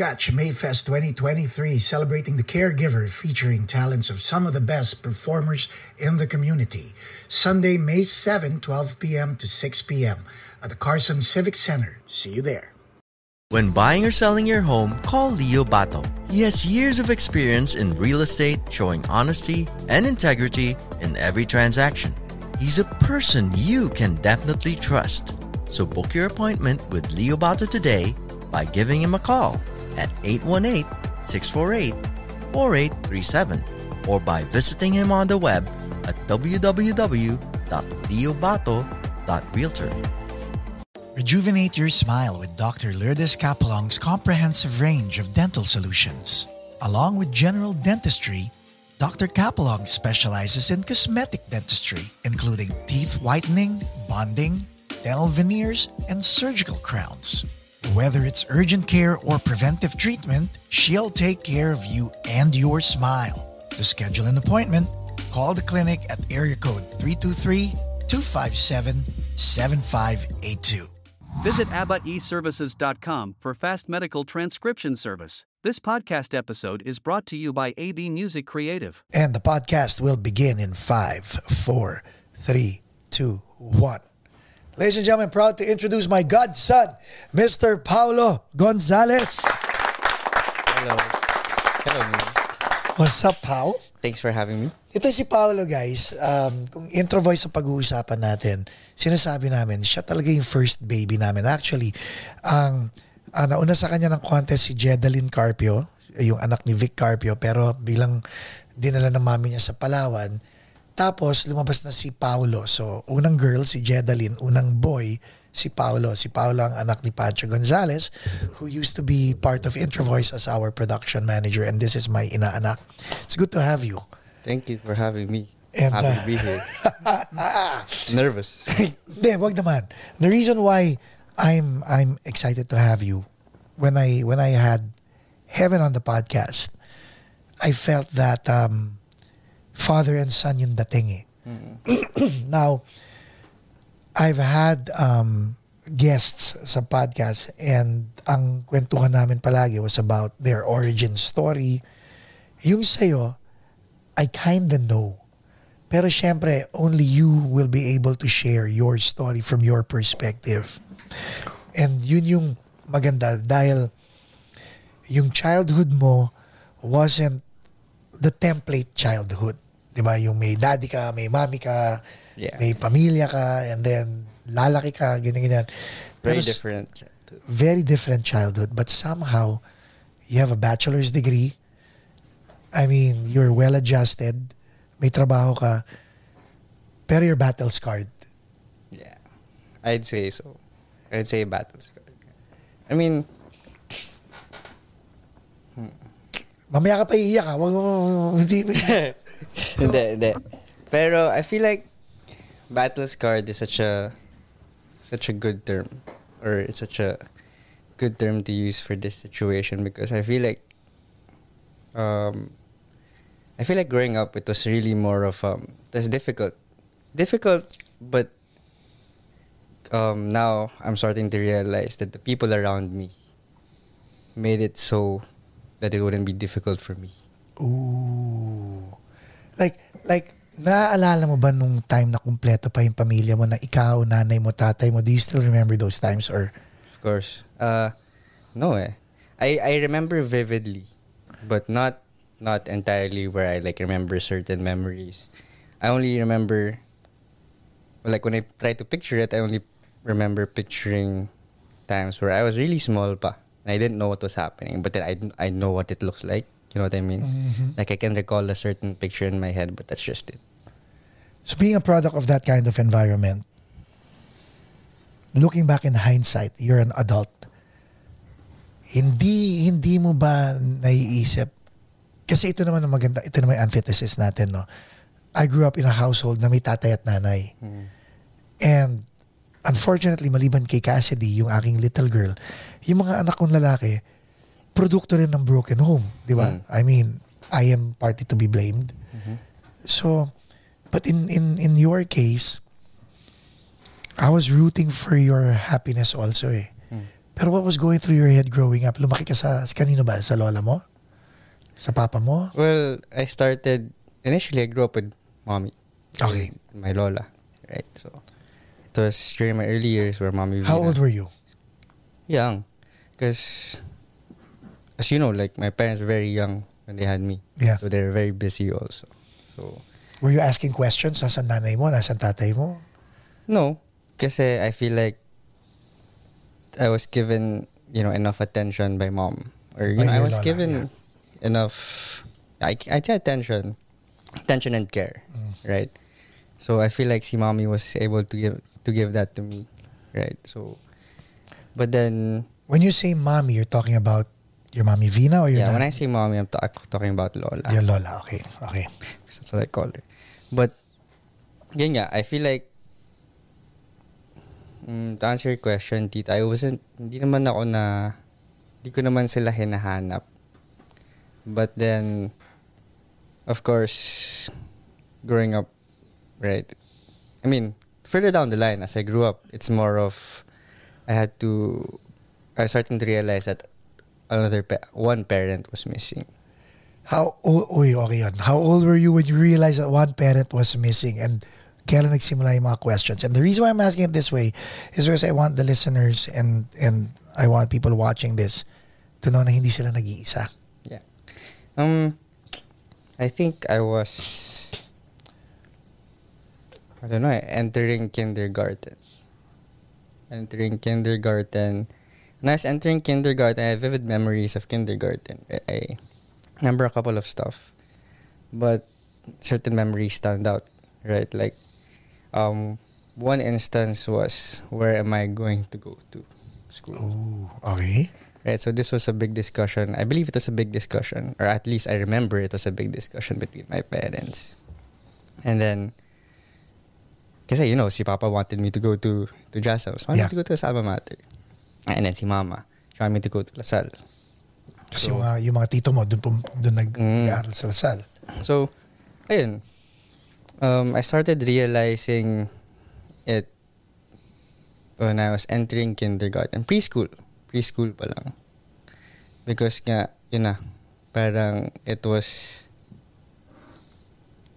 Catch Mayfest 2023 celebrating the caregiver featuring talents of some of the best performers in the community. Sunday, May 7, 12 p.m. to 6 p.m. at the Carson Civic Center. See you there. When buying or selling your home, call Leo Bato. He has years of experience in real estate, showing honesty and integrity in every transaction. He's a person you can definitely trust. So book your appointment with Leo Bato today by giving him a call at 818-648-4837 or by visiting him on the web at www.leobato.realtor. Rejuvenate your smile with Dr. Lourdes Capulong's comprehensive range of dental solutions. Along with general dentistry, Dr. Capelong specializes in cosmetic dentistry, including teeth whitening, bonding, dental veneers, and surgical crowns. Whether it's urgent care or preventive treatment, she'll take care of you and your smile. To schedule an appointment, call the clinic at area code 323-257-7582. Visit AbbaEServices.com for fast medical transcription service. This podcast episode is brought to you by AB Music Creative. And the podcast will begin in five, four, three, two, one. Ladies and gentlemen, proud to introduce my godson, Mr. Paulo Gonzalez. Hello. Hello, man. What's up, Pao? Thanks for having me. Ito si Paolo, guys. Um, kung intro voice ang pag-uusapan natin, sinasabi namin, siya talaga yung first baby namin. Actually, ang uh, nauna sa kanya ng contest si Jedaline Carpio, yung anak ni Vic Carpio, pero bilang dinala ng mami niya sa Palawan, tapos lumabas na si Paulo. So, unang girl si Jedaline, unang boy si Paulo. Si Paulo ang anak ni Pancho Gonzalez who used to be part of Intro Voice as our production manager and this is my inaanak. It's good to have you. Thank you for having me. And, Happy uh, to be here. Nervous. Hindi, wag naman. The reason why I'm I'm excited to have you when I when I had Heaven on the podcast, I felt that um, father and son yung dating eh. now, I've had um, guests sa podcast and ang kwentuhan namin palagi was about their origin story. Yung sa'yo, I kinda know. Pero syempre, only you will be able to share your story from your perspective. And yun yung maganda dahil yung childhood mo wasn't the template childhood. Di ba? Yung may daddy ka, may mommy ka, Yeah. may pamilya ka, and then lalaki ka, ganyan-ganyan. Very Pero different. very different childhood, but somehow you have a bachelor's degree. I mean, you're well adjusted, may trabaho ka, pero you're battle scarred. Yeah. I'd say so. I'd say battle scar. I mean, Mamaya ka pa iiyak ha. Wag mo, hindi. hindi, hindi. Pero I feel like battle scarred is such a such a good term or it's such a good term to use for this situation because I feel like um I feel like growing up it was really more of um was difficult. Difficult but um now I'm starting to realize that the people around me made it so that it wouldn't be difficult for me. Ooh. Like, like, naaalala mo ba nung time na kumpleto pa yung pamilya mo na ikaw, nanay mo, tatay mo? Do you still remember those times or? Of course. Uh, no eh. I, I remember vividly, but not not entirely where I like remember certain memories. I only remember, like when I try to picture it, I only remember picturing times where I was really small pa. I didn't know what was happening, but then I, I know what it looks like. You know what I mean? Mhm. Like I can recall a certain picture in my head, but that's just it. So being a product of that kind of environment, looking back in hindsight, you're an adult. Hindi hindi mo ba naiisip? Kasi ito naman ang maganda, ito naman yung antithesis natin, no? I grew up in a household na may tatay at nanay. And unfortunately, maliban kay Cassidy, yung aking little girl, yung mga anak kong lalaki, produkto rin ng broken home. Di ba? Mm. I mean, I am party to be blamed. So, but in, in, in your case, I was rooting for your happiness also eh. Pero what was going through your head growing up? Lumaki ka sa, sa kanino ba? Sa lola mo? Sa papa mo? Well, I started initially. I grew up with mommy. Okay. My lola, right? So it was during my early years where mommy. How old were you? Young, because as you know, like my parents were very young when they had me. Yeah. So they were very busy also. So Were you asking questions? Nasaan nanay mo? Nasaan tatay mo? no, kasi I feel like I was given you know enough attention by mom, or you By know I was lola, given yeah. enough. I I say attention, attention and care, Mm. right? So I feel like si mommy was able to give to give that to me, right? So, but then When you say mommy, you're talking about your mommy Vina or your yeah, when I say mommy, I'm ta- talking about Lola. your lola? Okay, okay. That's what I call her. But, yun nga, I feel like, mm, to answer your question, Tita, I wasn't, hindi naman ako na, hindi ko naman sila hinahanap. But then, of course, growing up, right? I mean, further down the line, as I grew up, it's more of, I had to, I started to realize that another, pa- one parent was missing. How old, uy, okay yun. How old were you when you realized that one parent was missing? And kailan nagsimula yung mga questions? And the reason why I'm asking it this way is because I want the listeners and and I want people watching this to know na hindi sila nag-iisa. Yeah. Um, I think I was, I don't know, entering kindergarten. Entering kindergarten. When I was entering kindergarten, I have vivid memories of kindergarten. I, I remember a couple of stuff, but certain memories stand out, right? Like, um, one instance was, where am I going to go to school? Oh, okay. Right, so this was a big discussion. I believe it was a big discussion, or at least I remember it was a big discussion between my parents. And then, kasi you know, si Papa wanted me to go to to. So I wanted Yeah. to go to his alma mater. And then si Mama, wanted me to go to Lasal. Kasi So- yung, mga, yung mga tito mo, doon, doon Mm. nag-aaral sa Lasal. So, ayun. Um, I started realizing it when I was entering kindergarten. Preschool. Preschool pa lang. Because nga, yun na, parang it was,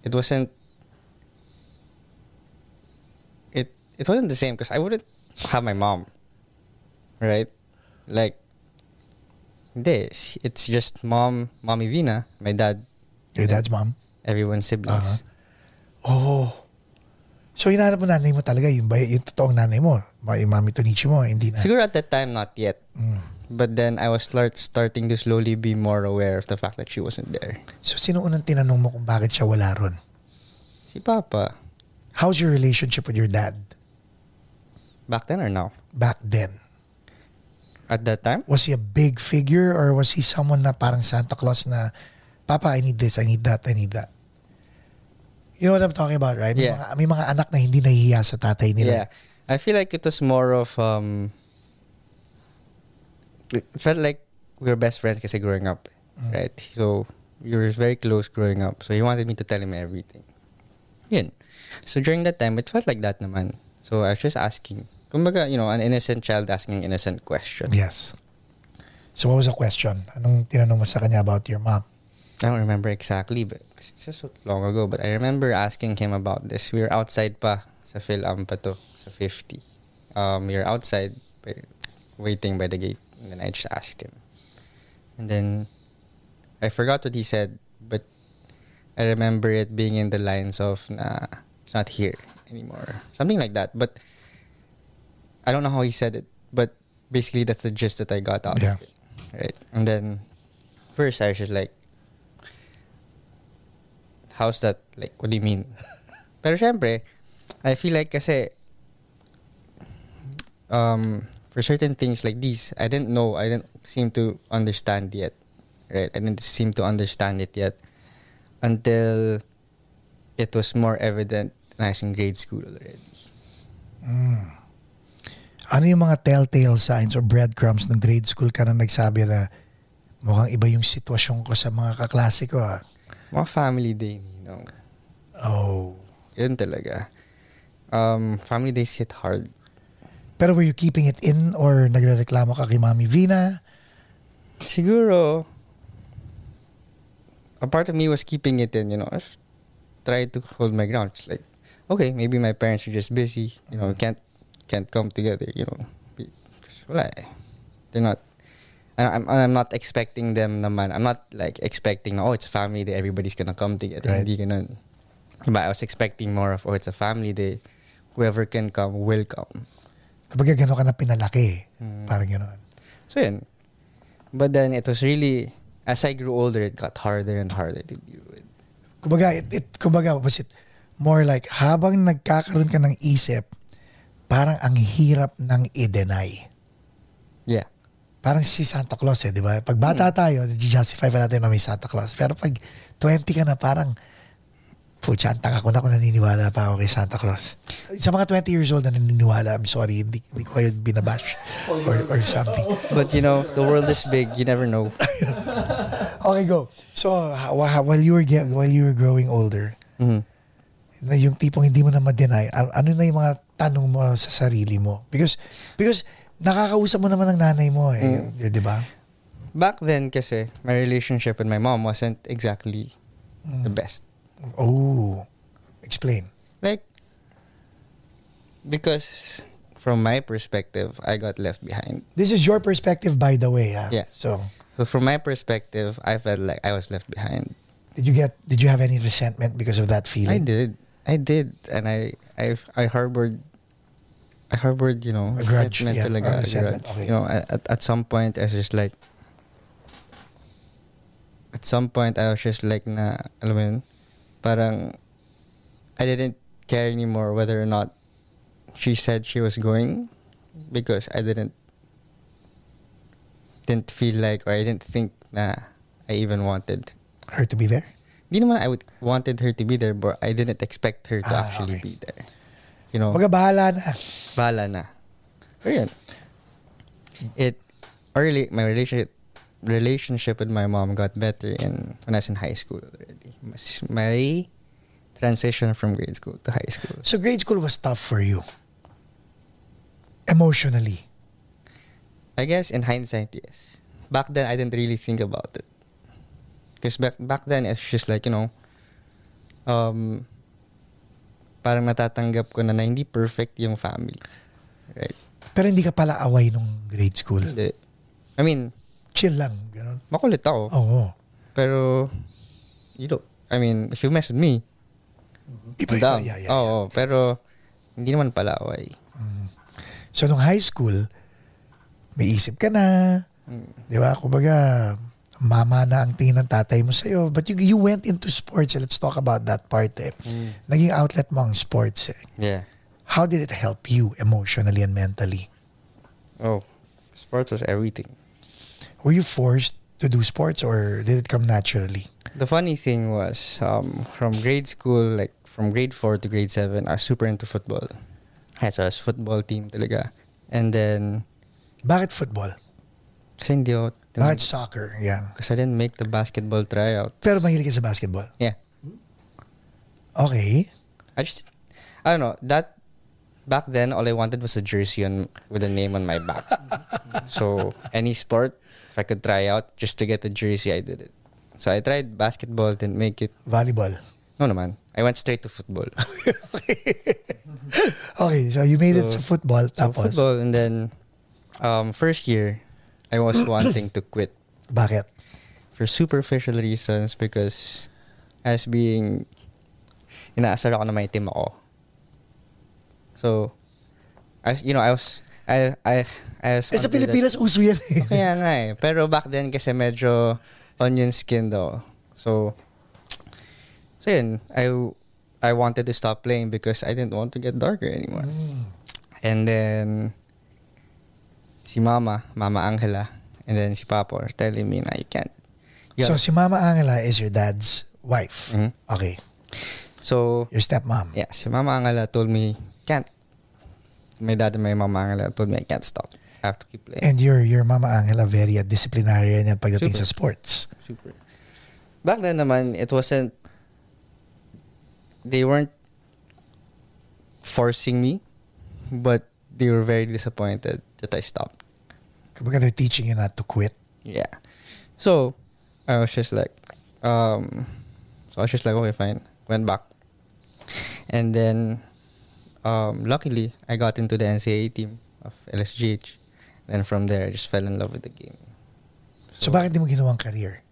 it wasn't, it, it wasn't the same because I wouldn't have my mom. Right? Like, hindi. It's just mom, mommy Vina, my dad, Your dad's mom. everyone's siblings. Oh. So, hinahanap mo nanay mo talaga, yung, ba- yung totoong nanay mo. Yung mami Tonichi mo, hindi na. Siguro at that time, not yet. Mm. But then I was start, starting to slowly be more aware of the fact that she wasn't there. So, sino unang tinanong mo kung bakit siya wala ron? Si Papa, How's your relationship with your dad back then or now? back then? At that time? Was he a big figure or was he someone na parang Santa Claus na, Papa, I need this, I need that, I need that? You know what I'm talking about, right? May, Yeah. mga, may mga anak na hindi nahihiya sa tatay nila. Yeah. I feel like it was more of, um, it felt like we were best friends kasi growing up, Mm. right? So, we were very close growing up. So, he wanted me to tell him everything. Yun. So, during that time, it felt like that naman. So, I was just asking. Kumbaga, you know, an innocent child asking an innocent question. Yes. So what was the question? Anong tinanong mo sa kanya about your mom? I don't remember exactly, but it's just so long ago. But I remember asking him about this. We were outside pa sa Phil-Am pa to, sa 50. Um, we were outside, waiting by the gate. And then I just asked him. And then I forgot what he said, but I remember it being in the lines of, na, it's not here anymore. Something like that. But I don't know how he said it, but basically that's the gist that I got out Yeah. of it. Right. And then first I was just like, how's that? Like, what do you mean? Pero syempre, I feel like kasi, um, for certain things like these, I didn't know, I didn't seem to understand yet. Right? I didn't seem to understand it yet until it was more evident when I was in grade school already. Mm. Ano yung mga telltale signs or breadcrumbs ng grade school ka na nagsabi na mukhang iba yung sitwasyon ko sa mga kaklase ko ah. Mga family day, you know. Oh. Yun talaga. Um, family days hit hard. Pero were you keeping it in or nagrereklamo ka kay Mami Vina? Siguro, a part of me was keeping it in, you know. I tried to hold my ground. It's like, okay, maybe my parents are just busy, you know, can't can't come together, you know. Wala eh. They're not. I- I'm I'm not expecting them naman. I'm not like expecting oh it's family day everybody's gonna come together. Right. Hindi ganun. But I was expecting more of oh it's a family day. Whoever can come will come. Kapag gano'n ka na pinalaki, Mm. parang gano'n. So yun. But then it was really as I grew older it got harder and harder to deal with. Kumbaga, it, it, kumbaga, was it more like habang nagkakaroon ka ng isip, parang ang hirap ng i-deny. Yeah. Parang si Santa Claus eh, di ba? Pag bata tayo, justify pa natin na may Santa Claus. Pero pag 20 ka na, parang, putya, ang tanga ko na kung naniniwala pa ako kay Santa Claus. Sa mga 20 years old na naniniwala, I'm sorry, hindi, hindi ko kayo binabash or, or something. But you know, the world is big. You never know. Okay, go. So, while you were while you were growing older, Mhm. na yung tipong hindi mo na ma-deny, ano na yung mga tanong mo sa sarili mo? Because, because nakakausap mo naman ng nanay mo eh, di ba? Back then, kasi my relationship with my mom wasn't exactly the best. Oh, explain. Like, because from my perspective, I got left behind. This is your perspective, by the way. ah. Yeah. So, So from my perspective, I felt like I was left behind. did you get? Did you have any resentment because of that feeling? I did. I did. And I I I harbored I harbored, you know, A grudge, yeah, talaga, a resentment, grudge. okay. You know, at, at some point I was just like at some point I was just like na alam mo yun, parang I didn't care anymore whether or not she said she was going because I didn't didn't feel like or I didn't think na I even wanted Her to be there? Hindi naman I would wanted her to be there, but I didn't expect her to Ah, actually okay. be there. You know, Mga bahala na. bahala na. It early my relationship relationship with my mom got better in when I was in high school already. My transition from grade school to high school. So grade school was tough for you. Emotionally. I guess in hindsight, yes. Back then, I didn't really think about it. Because back, back then, it's just like, you know, um, parang natatanggap ko na na hindi perfect yung family. Right? Pero hindi ka pala away nung grade school. Hindi. I mean, Chill lang. Ganun. makulit ako. Oo. Pero, you know, I mean, if you mess with me, Iba, iba, yeah, yeah, Oo, pero, hindi naman pala away. So nung high school, may isip ka na, Mm. di ba? Kumbaga, mama na ang tingin ng tatay mo sa'yo. But you, you went into sports. eh. Let's talk about that part eh. Naging outlet mo ang sports eh. Yeah. How did it help you emotionally and mentally? Oh, sports was everything. Were you forced to do sports or did it come naturally? The funny thing was, um, from grade school, like from grade 4 to grade 7, I was super into football. Kaya so I was football team talaga. And then, Bakit football? kasi hindi ako, Bakit soccer? Yeah. Because I didn't make the basketball tryout. Pero mahilig ka sa basketball. Yeah. Okay. I just, I don't know, that, back then, all I wanted was a jersey on, with a name on my back. so, any sport, if I could try out, just to get a jersey, I did it. So, I tried basketball, didn't make it. Volleyball. No naman. I went straight to football. Okay, so you made it to football. So Tapos, football and then um, first year I was wanting to quit bakit? for superficial reasons because as being inaasar ako na may team ako. So I you know I was I I I was Eh, sa under that- Pilipinas, uso yan eh. Kaya nga eh. Pero back then kasi medyo onion skin daw. So So yun, I I wanted to stop playing because I didn't want to get darker anymore. Mm. And then, si Mama, Mama Angela, and then si Papa are telling me na you can't. You So si Mama Angela is your dad's wife. Mhm. Okay. so, Your stepmom. yeah, si Mama Angela told me, can't. My dad and my Mama Angela told me I can't stop. I have to keep playing. And your your Mama Angela very uh, disciplinarian yan pagdating Super. sa sports. Super. Back then naman, it wasn't, they weren't forcing me, but they were very disappointed that I stopped. Kumbaga they're teaching you not to quit. Yeah. So I was just like, um, so I was just like, okay, fine. Went back, and then, um, luckily I got into the NCAA team of LSGH. And from there, I just fell in love with the game. So, bakit di mo ginawang career?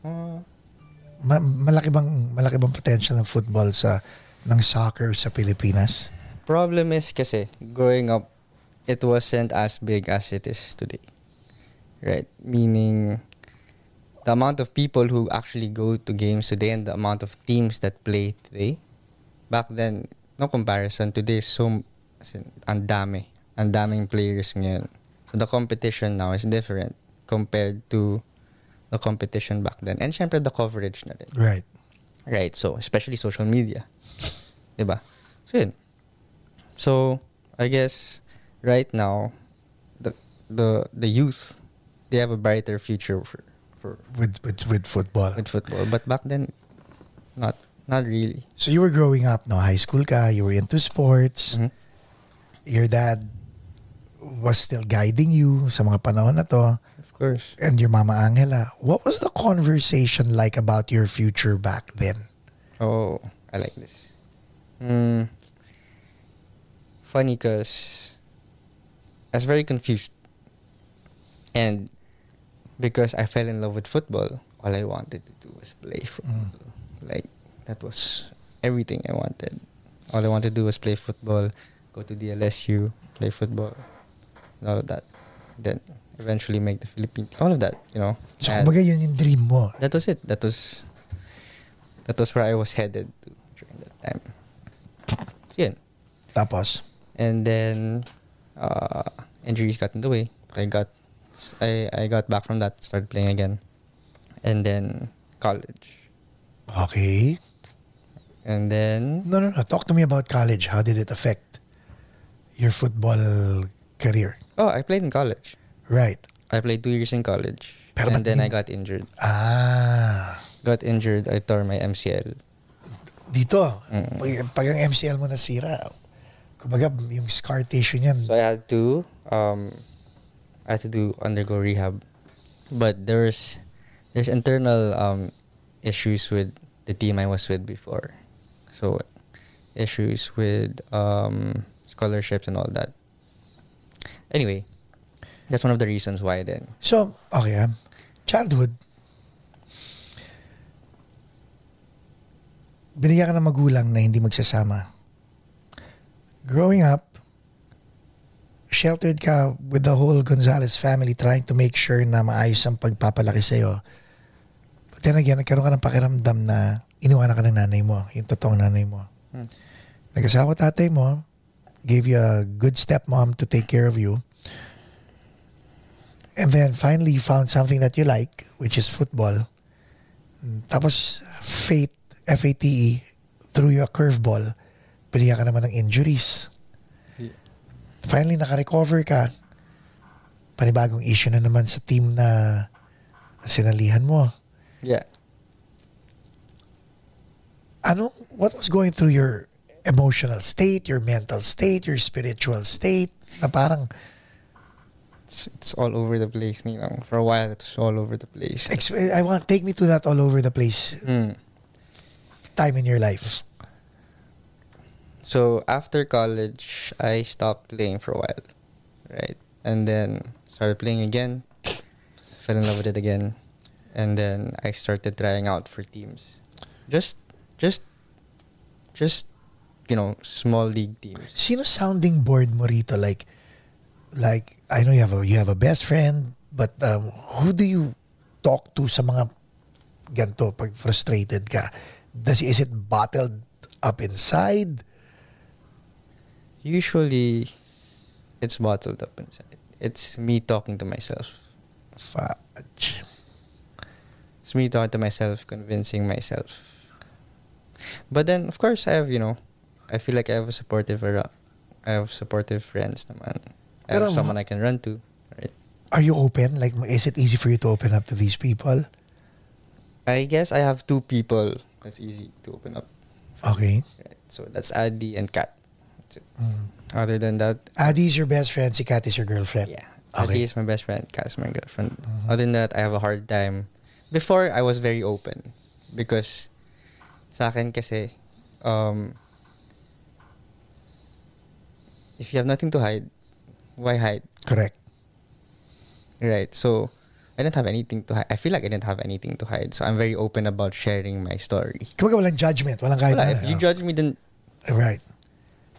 Uh, Ma- malaki bang malaki bang potential ng football sa ng soccer sa Pilipinas? problem is kasi growing up, it wasn't as big as it is today. Right? Meaning, the amount of people who actually go to games today and the amount of teams that play today, back then, no comparison. Today, so, ang dami. Ang daming players ngayon. So, the competition now is different compared to the competition back then. And syempre, the coverage na rin. Right. Right. So, especially social media. 'Di ba? So, yun. So, I guess right now the the the youth they have a brighter future for for With with with football. with football. But back then not not really. So you were growing up, no? High school ka, you were into sports. Mhm. Your dad was still guiding you sa mga panahon na to. Of course. And your mama Angela. What was the conversation like about your future back then? Oh, I like this. Hmm. Funny because I was very confused. And because I fell in love with football, all I wanted to do was play mm. football. Like, that was everything I wanted. All I wanted to do was play football, go to the LSU, play football, and all of that. Then eventually make the Philippines, all of that, you know. So kumbaga yun yung dream mo. that was it. That was that was where I was headed to during that time. So yun. Tapos, And then uh, injuries got in the way. I got I I got back from that, started playing again. And then college. okay. And then No, no, no. Talk to me about college. How did it affect your football career? oh, I played in college. Right. I played two years in college. Pero and then I got injured. Ah. Got injured. I tore my MCL. Dito, Mm. pag, pag ang MCL mo nasira, kumbaga yung scar tissue niyan. So I had to um I had to do undergo rehab. But there's there's internal um issues with the team I was with before. So issues with um scholarships and all that. Anyway, that's one of the reasons why then. So, okay ah. Childhood. Binigyan ka ng magulang na hindi magsasama. Growing up, sheltered ka with the whole Gonzalez family trying to make sure na maayos ang pagpapalaki sa'yo. But then again, nagkaroon ka ng pakiramdam na iniwanan ka ng nanay mo, yung totoong nanay mo. Hmm. Nag-asawa tatay mo, gave you a good stepmom to take care of you. And then finally you found something that you like, which is football. Tapos fate, F-A-T-E, threw you a curveball. Binigyan ka naman ng injuries. Finally, naka-recover ka. Panibagong issue na naman sa team na sinalihan mo. Yeah. Ano, what was going through your emotional state, your mental state, your spiritual state? Na parang, It's, it's all over the place. You know, for a while it was all over the place. I want, take me to that all over the place Mm. time in your life. So after college, I stopped playing for a while, right? And then started playing again, fell in love with it again, and then I started trying out for teams, just, just, just, you know, small league teams. Sino sounding board mo rito? Like, like I know you have a you have a best friend, but um, who do you talk to sa mga ganto pag frustrated ka? Does is it bottled up inside? Usually, it's bottled up inside. It's me talking to myself. Fudge. It's me talking to myself, convincing myself. But then, of course, I have, you know, I feel like I have a supportive, I have supportive friends naman. I have someone I can run to, right? Are you open? Like, is it easy for you to open up to these people? I guess I have two people that's easy to open up. Okay. Right? So that's Adi and Kat. It. Mm. Other than that, Adi is your best friend, si Kat is your girlfriend. yeah. Okay. Aji is my best friend, Kat is my girlfriend. Other than that, I have a hard time. Before, I was very open. Because sa akin kasi, um, if you have nothing to hide, why hide? Correct. Right. So I didn't have anything to hide. I feel like I didn't have anything to hide. So I'm very open about sharing my story. Kumbaga walang judgment, walang kahit Wala, if you judge me, then Right.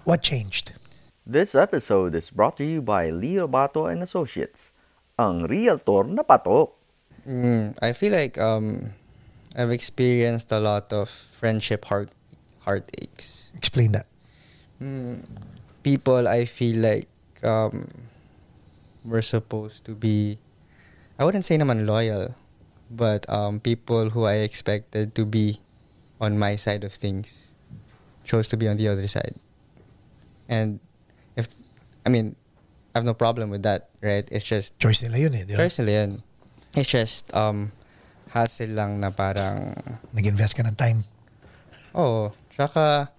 What changed? This episode is brought to you by Leo Bato and Associates, ang realtor na patok. mm, I feel like um, I've experienced a lot of friendship heart heartaches. Explain that. Mm, people, I feel like um, we're supposed to be. I wouldn't say naman loyal, but um, people who I expected to be on my side of things chose to be on the other side. And if I mean, I have no problem with that, right? It's just Choice nila yun eh, di ba? choice nila yun. It's just um hassle lang na parang Nag-invest ka ng time. Oo. Tsaka,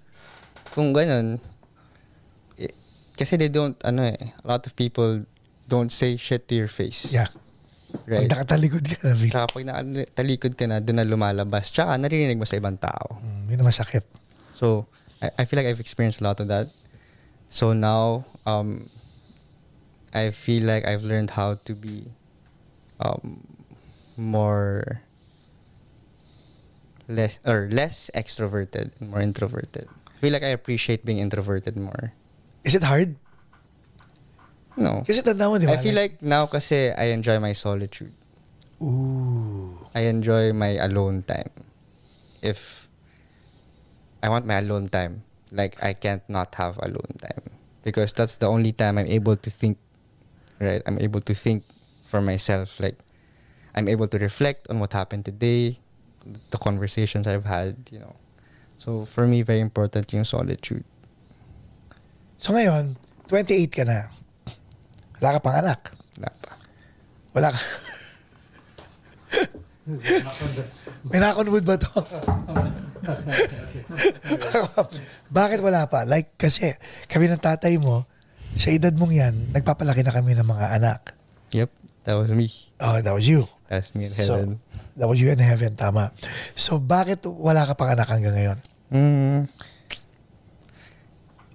kung ganun, eh, kasi they don't, ano eh, a lot of people don't say shit to your face. Yeah. Right? Pag nakatalikod ka na, Vic, Tsaka pag nakatalikod ka na, doon na lumalabas. Tsaka naririnig mo sa ibang tao. mm, yun ang masakit. So, I, I feel like I've experienced a lot of that. So now, um, I feel like I've learned how to be um, more less or less extroverted and more introverted. I feel like I appreciate being introverted more. Is it hard? No. Kasi tanda mo, di ba? I feel like now kasi I enjoy my solitude. Ooh. I enjoy my alone time. If I want my alone time, like I can't not have alone time because that's the only time I'm able to think. Right, I'm able to think for myself. Like I'm able to reflect on what happened today, the conversations I've had. You know, so for me, very important yung solitude. So ngayon, 28 ka na. Wala ka pang anak. Wala pa. Wala ka. May nakonwood ba to? Bakit wala pa? Like, kasi kami ng tatay mo, sa edad mong yan, nagpapalaki na kami ng mga anak. Yep, that was me. Oh, that was you. That's me in So, heaven. that was you in heaven, tama. So, bakit wala ka pang anak hanggang ngayon? Mm.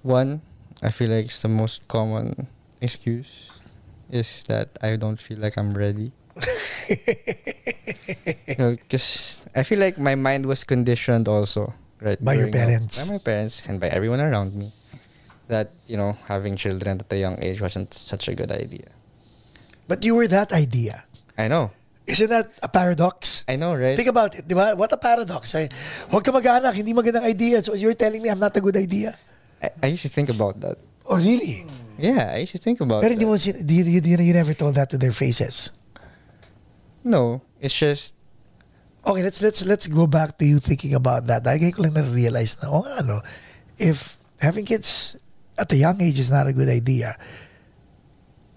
One, I feel like it's the most common excuse is that I don't feel like I'm ready. Because I feel like my mind was conditioned also, right? By your growing up- parents. By my parents and by everyone around me. That, you know, having children at a young age wasn't such a good idea. But you were that idea. I know. Isn't that a paradox? I know, right? Think about it, di ba? What a paradox. Ay, huwag ka mag-anak, hindi magandang idea. So you're telling me I'm not a good idea? I, I used to think about that. Oh, really? Yeah, I used to think about Pero that. hindi mo, sin- you, you, you, you never told that to their faces. No, it's just Okay, let's let's let's go back to you thinking about that. Dahil ko lang na-realize na, oh, ano, if having kids at a young age is not a good idea,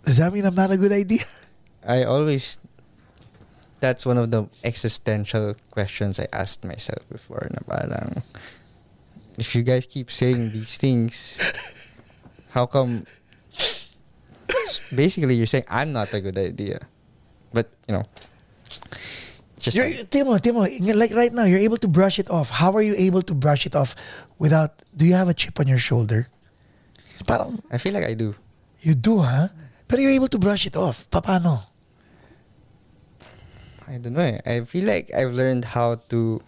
does that mean I'm not a good idea? I always that's one of the existential questions I asked myself before na parang if you guys keep saying these things how come basically you're saying I'm not a good idea but you know just You're, Timo, Timo, like right now, you're able to brush it off. How are you able to brush it off without, do you have a chip on your shoulder? Parang, I feel like I do you do, ha? Pero you're able to brush it off. Paano? I don't know eh. I feel like I've learned how to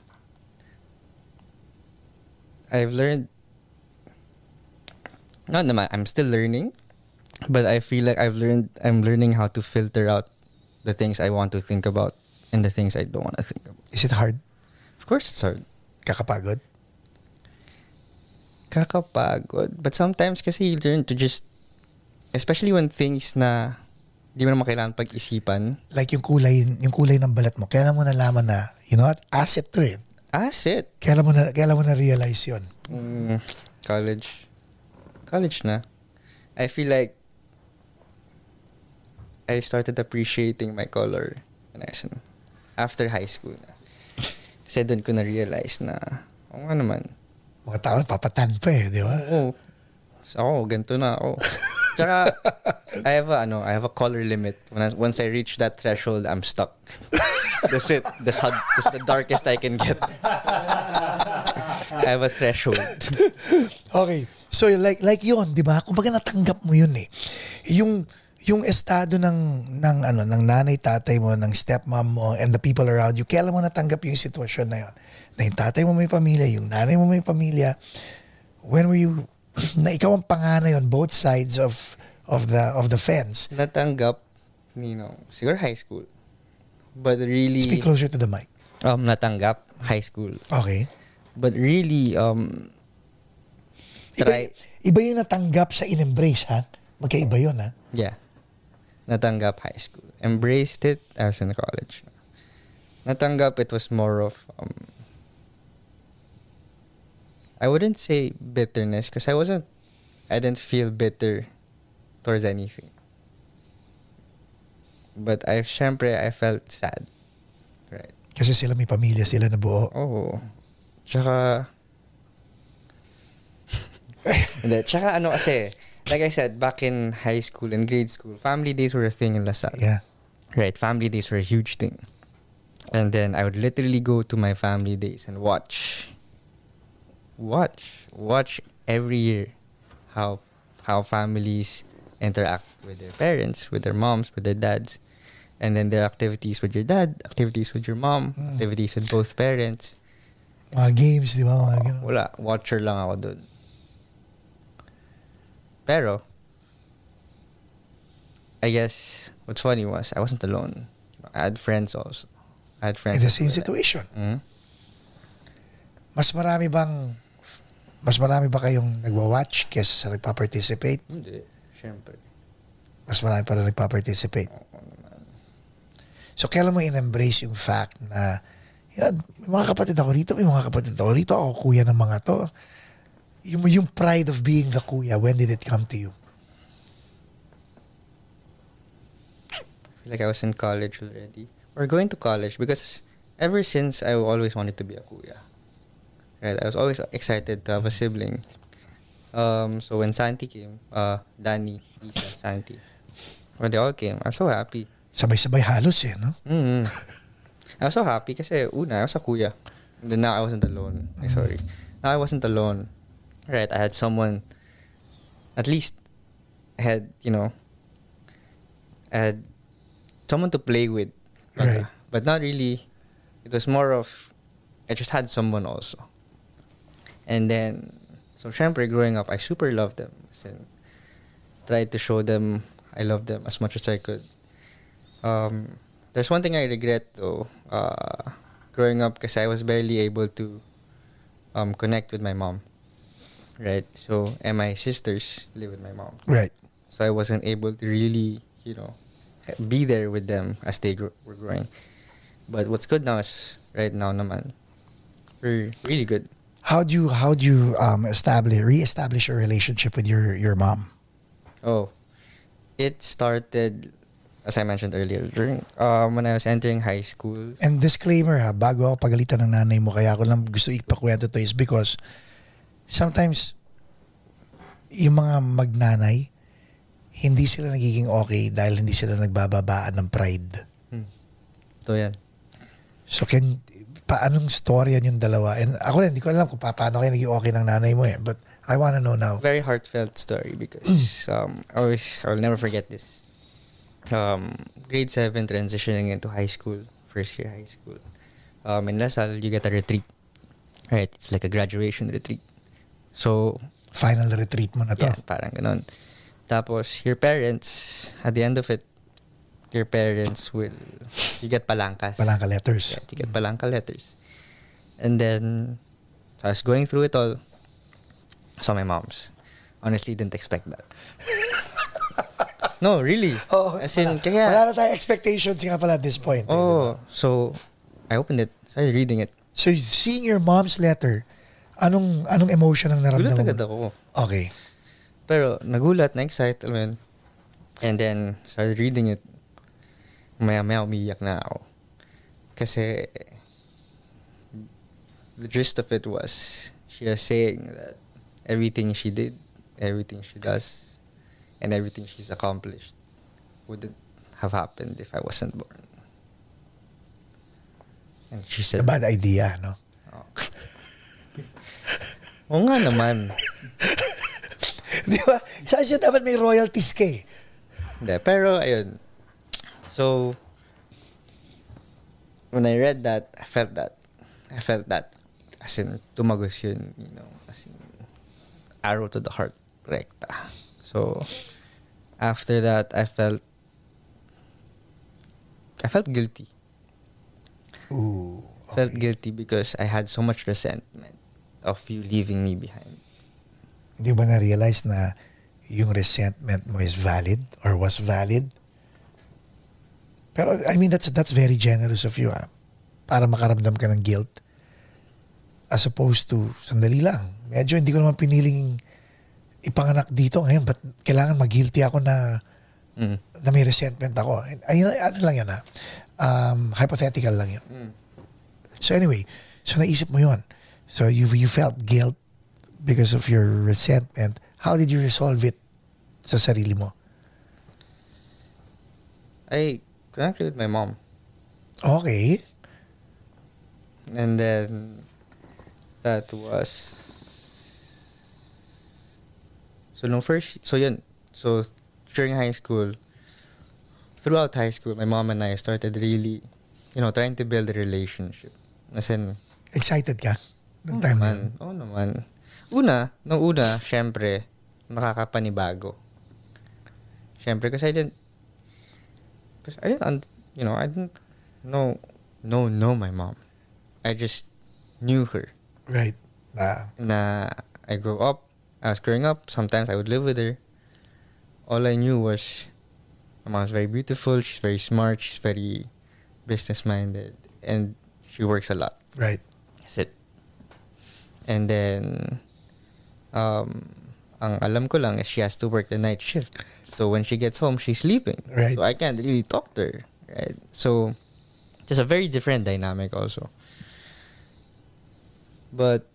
I've learned not naman I'm still learning but I feel like I've learned I'm learning how to filter out the things I want to think about and the things I don't want to think about. Is it hard? Of course it's hard. Kakapagod? Kakapagod. But sometimes kasi you learn to just especially when things na di mo naman kailangan pag-isipan. Like yung kulay, yung kulay ng balat mo. Kailan mo nalaman na, you know what? Asset to it. Asset. Kailan mo na, kailan mo na realize yun? Mm, college. College na. I feel like I started appreciating my color when I in- after high school na. Kasi doon ko na-realize na, oo nga naman. Mga tao, papatan pa eh, di ba? Oo. Ako, ganito na ako. Tsaka, I have a, ano, I have a color limit. When I, once I reach that threshold, I'm stuck. that's it. That's how, that's the darkest I can get. I have a threshold. Okay. So like like 'yun, 'di ba? Kumbaga natanggap mo 'yun eh. Yung yung estado ng ng ano ng nanay tatay mo ng stepmom mo and the people around you kailan mo natanggap yung sitwasyon na yun? Na yung tatay mo may pamilya yung nanay mo may pamilya. When were you na ikaw ang panganay on both sides of of the of the fence. Natanggap, you know, siguro high school. But really, speak closer to the mic. Um, natanggap, high school. okay. But really, um, iba, try, iba yung natanggap sa in-embrace ha? Magkaiba yun ha? Yeah, natanggap high school. Embraced it, I was in college. Natanggap, it was more of, um, I wouldn't say bitterness because I wasn't, I didn't feel bitter towards anything. But I, syempre, I felt sad. Right. kasi sila may pamilya sila na buo Oo. Tsaka, hindi, tsaka ano kasi, like I said, back in high school and grade school, family days were a thing in La Salle. yeah Right, family days were a huge thing. And then I would literally go to my family days and watch, watch, watch every year how how families interact with their parents, with their moms, with their dads, and then their activities with your dad, activities with your mom, Mm. activities with both parents. mga games di ba mga ganun Wala, watcher lang ako dun. Pero, I guess what's funny was I wasn't alone. I had friends also. I had friends. in the same situation Mhm. Mas marami bang mas marami ba kayong nagwa-watch kesa sa nagpa-participate? Hindi. Siyempre. Mas marami pa rin nagpa-participate. Oo naman. So, kailan mo in-embrace yung fact na yan, may mga kapatid ako rito, may mga kapatid ako rito, ako kuya ng mga to. Yung, yung pride of being the kuya, when did it come to you? I feel like I was in college already. Or going to college because ever since I always wanted to be a kuya. Right? I was always excited to have a sibling. Um, so when Santi came, uh, Danny, Isa, Santi, when they all came, I was so happy. Sabay-sabay halos eh, no? mm I was so happy kasi una, I was a kuya. And then now I wasn't alone. Ay, sorry. Now I wasn't alone. Right, I had someone, at least, I had, you know, I had someone to play with. Right. But not really. It was more of, I just had someone also. And then, so syempre, growing up, I super loved them. In, tried to show them I love them as much as I could. Um, there's one thing I regret though. Uh, growing up, because I was barely able to um, connect with my mom. Right. So, and my sisters live with my mom. Right. So I wasn't able to really, you know, be there with them as they gr- were growing. But what's good now is right now, naman, we're really good. How do you, how do you um, establish, re-establish a relationship with your, your mom? Oh, it started, as I mentioned earlier, during um, when I was entering high school. And disclaimer ha, bago ako pagalitan ng nanay mo, kaya ako lang gusto ipakwento to is because sometimes yung mga magnanay, hindi sila nagiging okay dahil hindi sila nagbababaan ng pride. Hmm. So yan. So can, paanong storya yung dalawa? And ako rin, hindi ko alam kung pa, paano kayo naging okay ng nanay mo eh. But I wanna know now. Very heartfelt story because um, I always I'll never forget this. Um, grade seven transitioning into high school, first year high school. Um, in Lasal, you get a retreat. Right, it's like a graduation retreat. So Final retreat mo na to. Yeah, parang ganun. Tapos, your parents, at the end of it, your parents will, you get palangkas. Palangka letters. Yeah, you get palangka letters. And then, so I was going through it all. Saw my mom's. Honestly, didn't expect that. no, really. Oo, As in, wala, kaya, wala na tayong expectations nga pala at this point. eh, oh, ba? so, I opened it, started reading it. So seeing your mom's letter, anong anong emotion ang Gulat naramdaman agad mo? ako. Okay. Pero nagulat, na-excite, alam yun. And then, started reading it. Maya-maya umiyak na ako. Kasi, the gist of it was, she was saying that everything she did everything she does and everything she's accomplished wouldn't have happened if I wasn't born. And she A said, bad idea, no? oh. Oo nga naman. Di ba? Saan siya dapat may royalties ka eh? Hindi, pero ayun. So, when I read that, I felt that. I felt that. As in, tumagos yun, you know, as in, arrow to the heart, rekta. So, after that, I felt, I felt guilty. Ooh. Felt guilty because I had so much resentment of you leaving me behind. Hindi ba na-realize na yung resentment mo is valid or was valid? Pero, I mean, that's that's very generous of you, ah. Para makaramdam ka ng guilt. As opposed to, sandali lang, medyo hindi ko naman piniling ipanganak dito ngayon, but kailangan mag-guilty ako na Mm. na may resentment ako. Ay, ano lang yun, ha? Um, hypothetical lang yun. Mm. So anyway, so naisip mo yun. So you you felt guilt because of your resentment. How did you resolve it sa sarili mo? I connected with my mom. Okay. And then that was so no first so yun so during high school throughout high school my mom and I started really you know trying to build a relationship as in Excited ka? Nung Oo time na naman oo naman una nung una syempre nakakapanibago syempre kasi I didn't because I didn't you know I didn't know know know my mom I just knew her Right. Na, na I grew up, I was growing up, sometimes I would live with her. All I knew was my mom's very beautiful, she's very smart, she's very business minded, and she works a lot. right. That's it. And then, um, ang alam ko lang is she has to work the night shift. So when she gets home, she's sleeping. Right. So I can't really talk to her. Right. So it's a very different dynamic also. But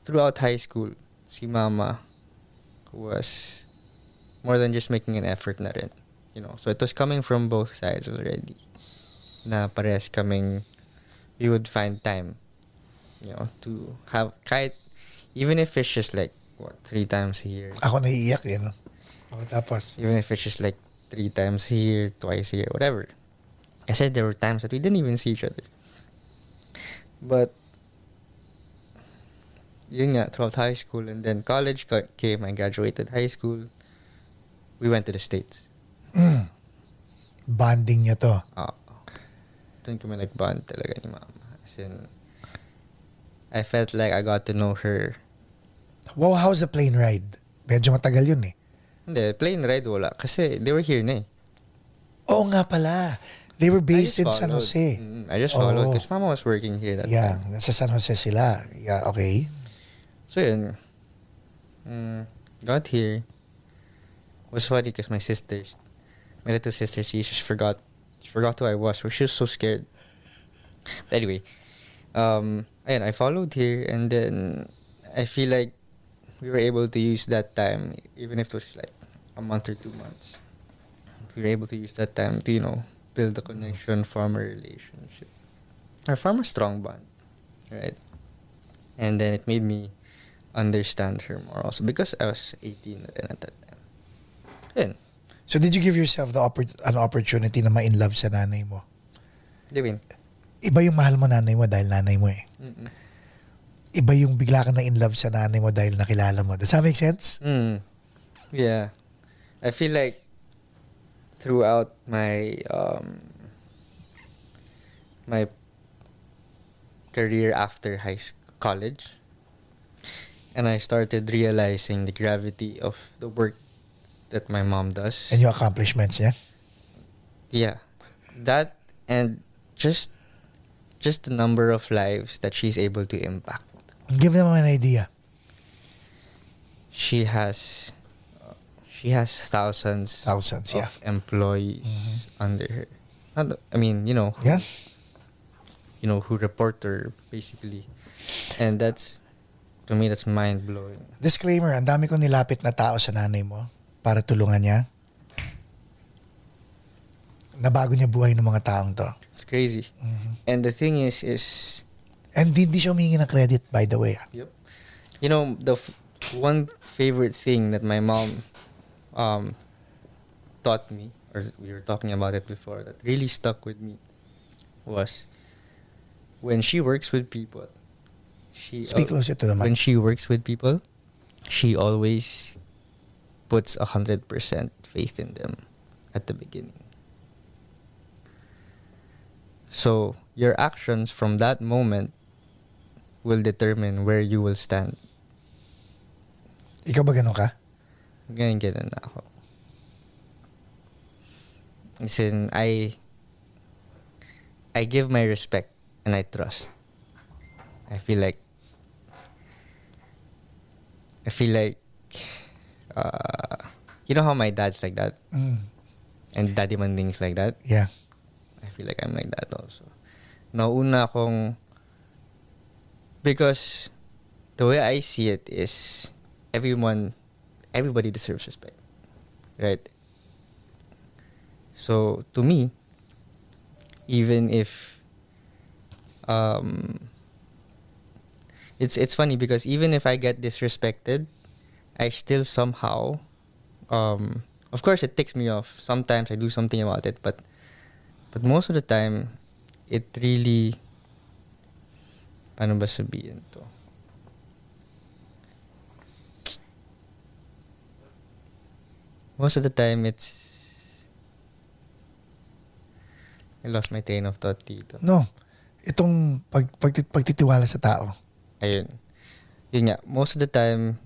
throughout high school, si mama was more than just making an effort na rin. You know, so it was coming from both sides already. Na pares kaming, we would find time, you know, to have, kahit, even if it's just like, what, three times a year. Ako naiiyak eh, no? Tapos, Even if it's just like three times a year, twice a year, whatever. I said there were times that we didn't even see each other. But, yun nga, throughout high school and then college ca- came, I graduated high school. We went to the States. mm, bonding nyo to. Oo. Doon kami nag-bond talaga ni mama. As in, I felt like I got to know her. Wow, how's the plane ride? Medyo matagal yun eh. Hindi, plane ride wala. Kasi they were here na eh. Oo nga pala. They were based in San followed. Jose. Mm, I just followed Oh. because mama was working here that Yeah, time. nasa San Jose sila. Yeah, okay. So yun, mm, got here. was funny because my sisters, my little sister, she just forgot, forgot who I was. She was so scared. But anyway, um, and I followed here, and then I feel like we were able to use that time, even if it was like a month or two months. We were able to use that time to you know build a connection, form a relationship, or form a strong bond, right? And then it made me understand her more also because I was 18 na at that time. Yun. So did you give yourself the oppor- an opportunity na ma-in love sa nanay mo? Divin. Iba yung mahal mo nanay mo dahil nanay mo eh. Mm-mm. Iba yung bigla ka na in love sa nanay mo dahil nakilala mo. Does that make sense? Mm. Yeah. I feel like throughout my um my career after high school, college and I started realizing the gravity of the work that my mom does. And yung accomplishments niya? Yeah. That and just just the number of lives that she's able to impact. Give them an idea. She has she has thousands Thousands, yeah. of employees Mhm. under her. Not, I mean, you know, who, Yeah. you know who report her basically. And that's to me that's mind blowing. Disclaimer, ang dami kong nilapit na tao sa nanay mo para tulungan niya. Nabago niya buhay ng mga taong to. It's crazy. Mm-hmm. And the thing is, is And hindi siya humingi ng credit, by the way. ah. you know the f- one favorite thing that my mom um, taught me, or we were talking about it before, that really stuck with me was when she works with people. She Speak al- closer to the when mic. she works with people, she always puts a hundred percent faith in them at the beginning. So your actions from that moment will determine where you will stand. Ikaw ba ganun ka? Ganyan ganyan na ako. As in, I I give my respect and I trust. I feel like I feel like uh, you know how my dad's like that Mm. and daddy manding's like that. Yeah. I feel like I'm like that also. Nauna akong because the way I see it is everyone everybody deserves respect. Right? So to me, even if um it's it's funny because even if I get disrespected, I still somehow um of course it ticks me off. Sometimes I do something about it, but but most of the time it really paano ba sabihin to? Most of the time it's I lost my train of thought dito. No. Itong pag, pag, pagtitiwala sa tao. Ayun. Yun nga, most of the time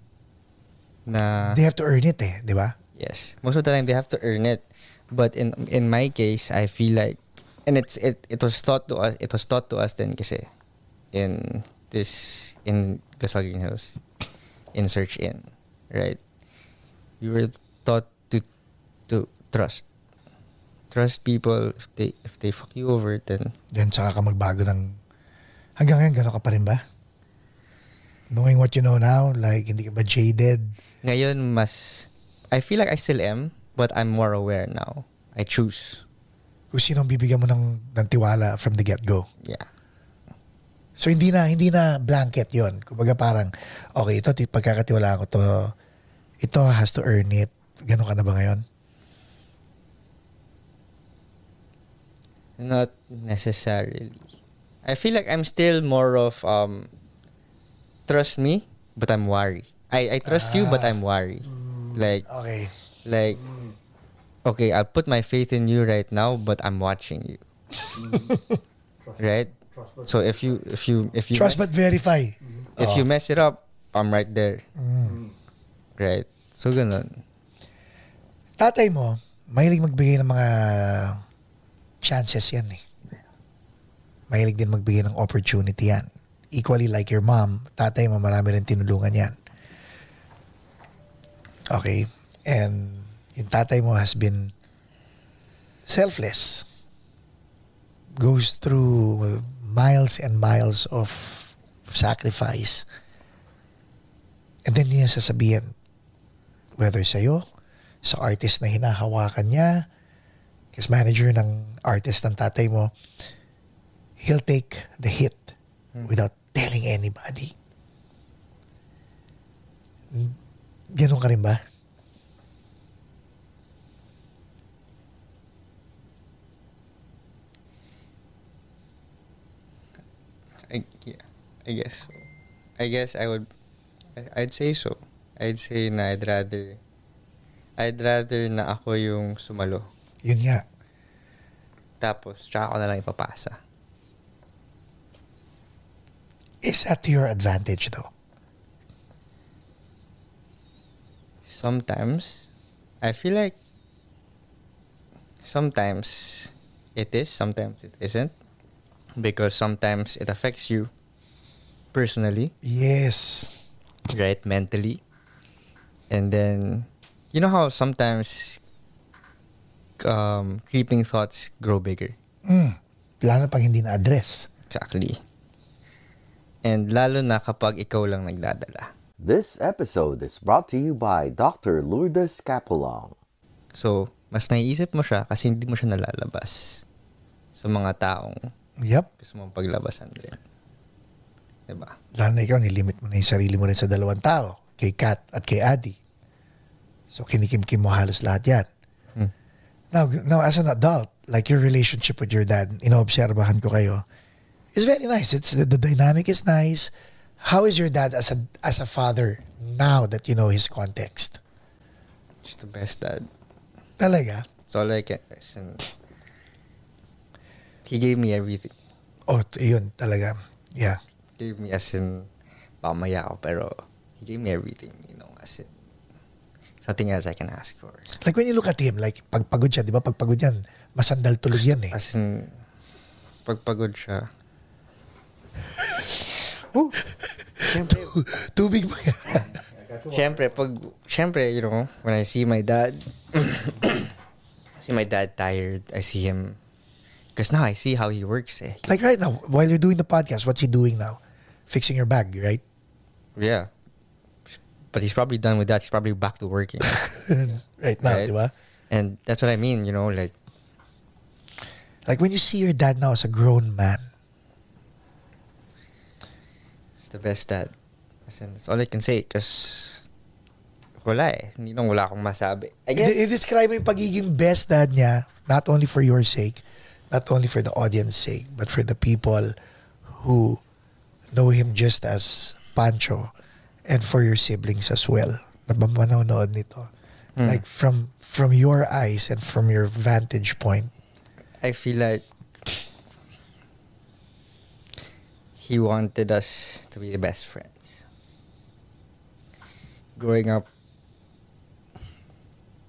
na They have to earn it eh, di ba? Yes. Most of the time they have to earn it. But in in my case, I feel like and it's it it was taught to us it was taught to us then kasi in this in Gasol Green Hills in Search In, right? We were taught to to trust. Trust people if they if they fuck you over then Then saka ka magbago ng... Hanggang ngayon, gano'n ka pa rin ba? Knowing what you know now, like, hindi ka ba jaded? ngayon mas I feel like I still am but I'm more aware now. I choose. Kung sino ang bibigyan mo ng, ng tiwala from the get-go. Yeah. So hindi na hindi na blanket 'yon. Kumbaga parang okay, ito ti- pagkakatiwalaan ko to. Ito has to earn it. Ganun ka na ba ngayon? Not necessarily. I feel like I'm still more of um trust me, but I'm worried. I, I trust you but I'm worried. Like Okay. like okay, I'll put my faith in you right now, but I'm watching you. right? So if you if you if you Trust mess, but verify. if Oh. you mess it up, I'm right there. Mm. Right? So ganun. Tatay mo, mahilig magbigay ng mga chances yan eh. Mahilig din magbigay ng opportunity yan. Equally like your mom, tatay mo marami rin tinulungan yan. Okay? And yung tatay mo has been selfless. Goes through miles and miles of sacrifice. And then niya sasabihin, whether sa'yo, sa artist na hinahawakan niya, kasi manager ng artist ng tatay mo, he'll take the hit without telling anybody. Ganon ka rin ba? I, yeah, I guess so. I guess I would, I'd say so. I'd say na I'd rather, I'd rather na ako yung sumalo. Yun nga. Tapos, tsaka ako na lang ipapasa. Is that to your advantage though? Sometimes, I feel like, sometimes it is, sometimes it isn't. Because sometimes it affects you personally. Yes. right mentally and then you know how sometimes um, creeping thoughts grow bigger Mm. Lalo pag hindi na-address. exactly And lalo na kapag ikaw lang nagdadala. This episode is brought to you by Dr. Lourdes Capulong. So, mas naiisip mo siya kasi hindi mo siya nalalabas sa mga taong Yep. gusto mong paglabasan din. Diba? Lalo na ikaw, nilimit mo na yung sarili mo rin sa dalawang tao. Kay Kat at kay Adi. So kinikim-kim mo halos lahat yan. Hmm. Now, now, as an adult, like your relationship with your dad, inoobserbahan ko kayo, is very nice. It's the, the dynamic is nice. How is your dad as a as a father now that you know his context? Just the best dad. Talaga? That's all I can. He gave me everything. Oh, yun talaga. Yeah. Gave me as in, pamaya ako, pero he gave me everything, you know, as in, something else I can ask for. Like when you look at him, like pagpagod siya, di ba? Pagpagod yan, masandal tulog yan eh. As in, pagpagod siya. Tubig ba yan? Siyempre, pag, siyempre, you know, when I see my dad, I see my dad tired, I see him, because now I see how he works eh. like right now, while you're doing the podcast, what's he doing now? Fixing your bag, right? Yeah. But he's probably done with that. He's probably back to working. right now, Right. and that's what I mean, you know, like, Like when you see your dad now as a grown man, it's the best dad. As in, that's all I can say, because wala eh. Hindi nang wala akong masabi. I guess, i- i-describe mo yung pagiging best dad niya, not only for your sake, not only for the audience sake, but for the people who know him just as Pancho and for your siblings as well na manonood nito. Hmm. Like from from your eyes and from your vantage point, I feel like he wanted us to be the best friends. Growing up,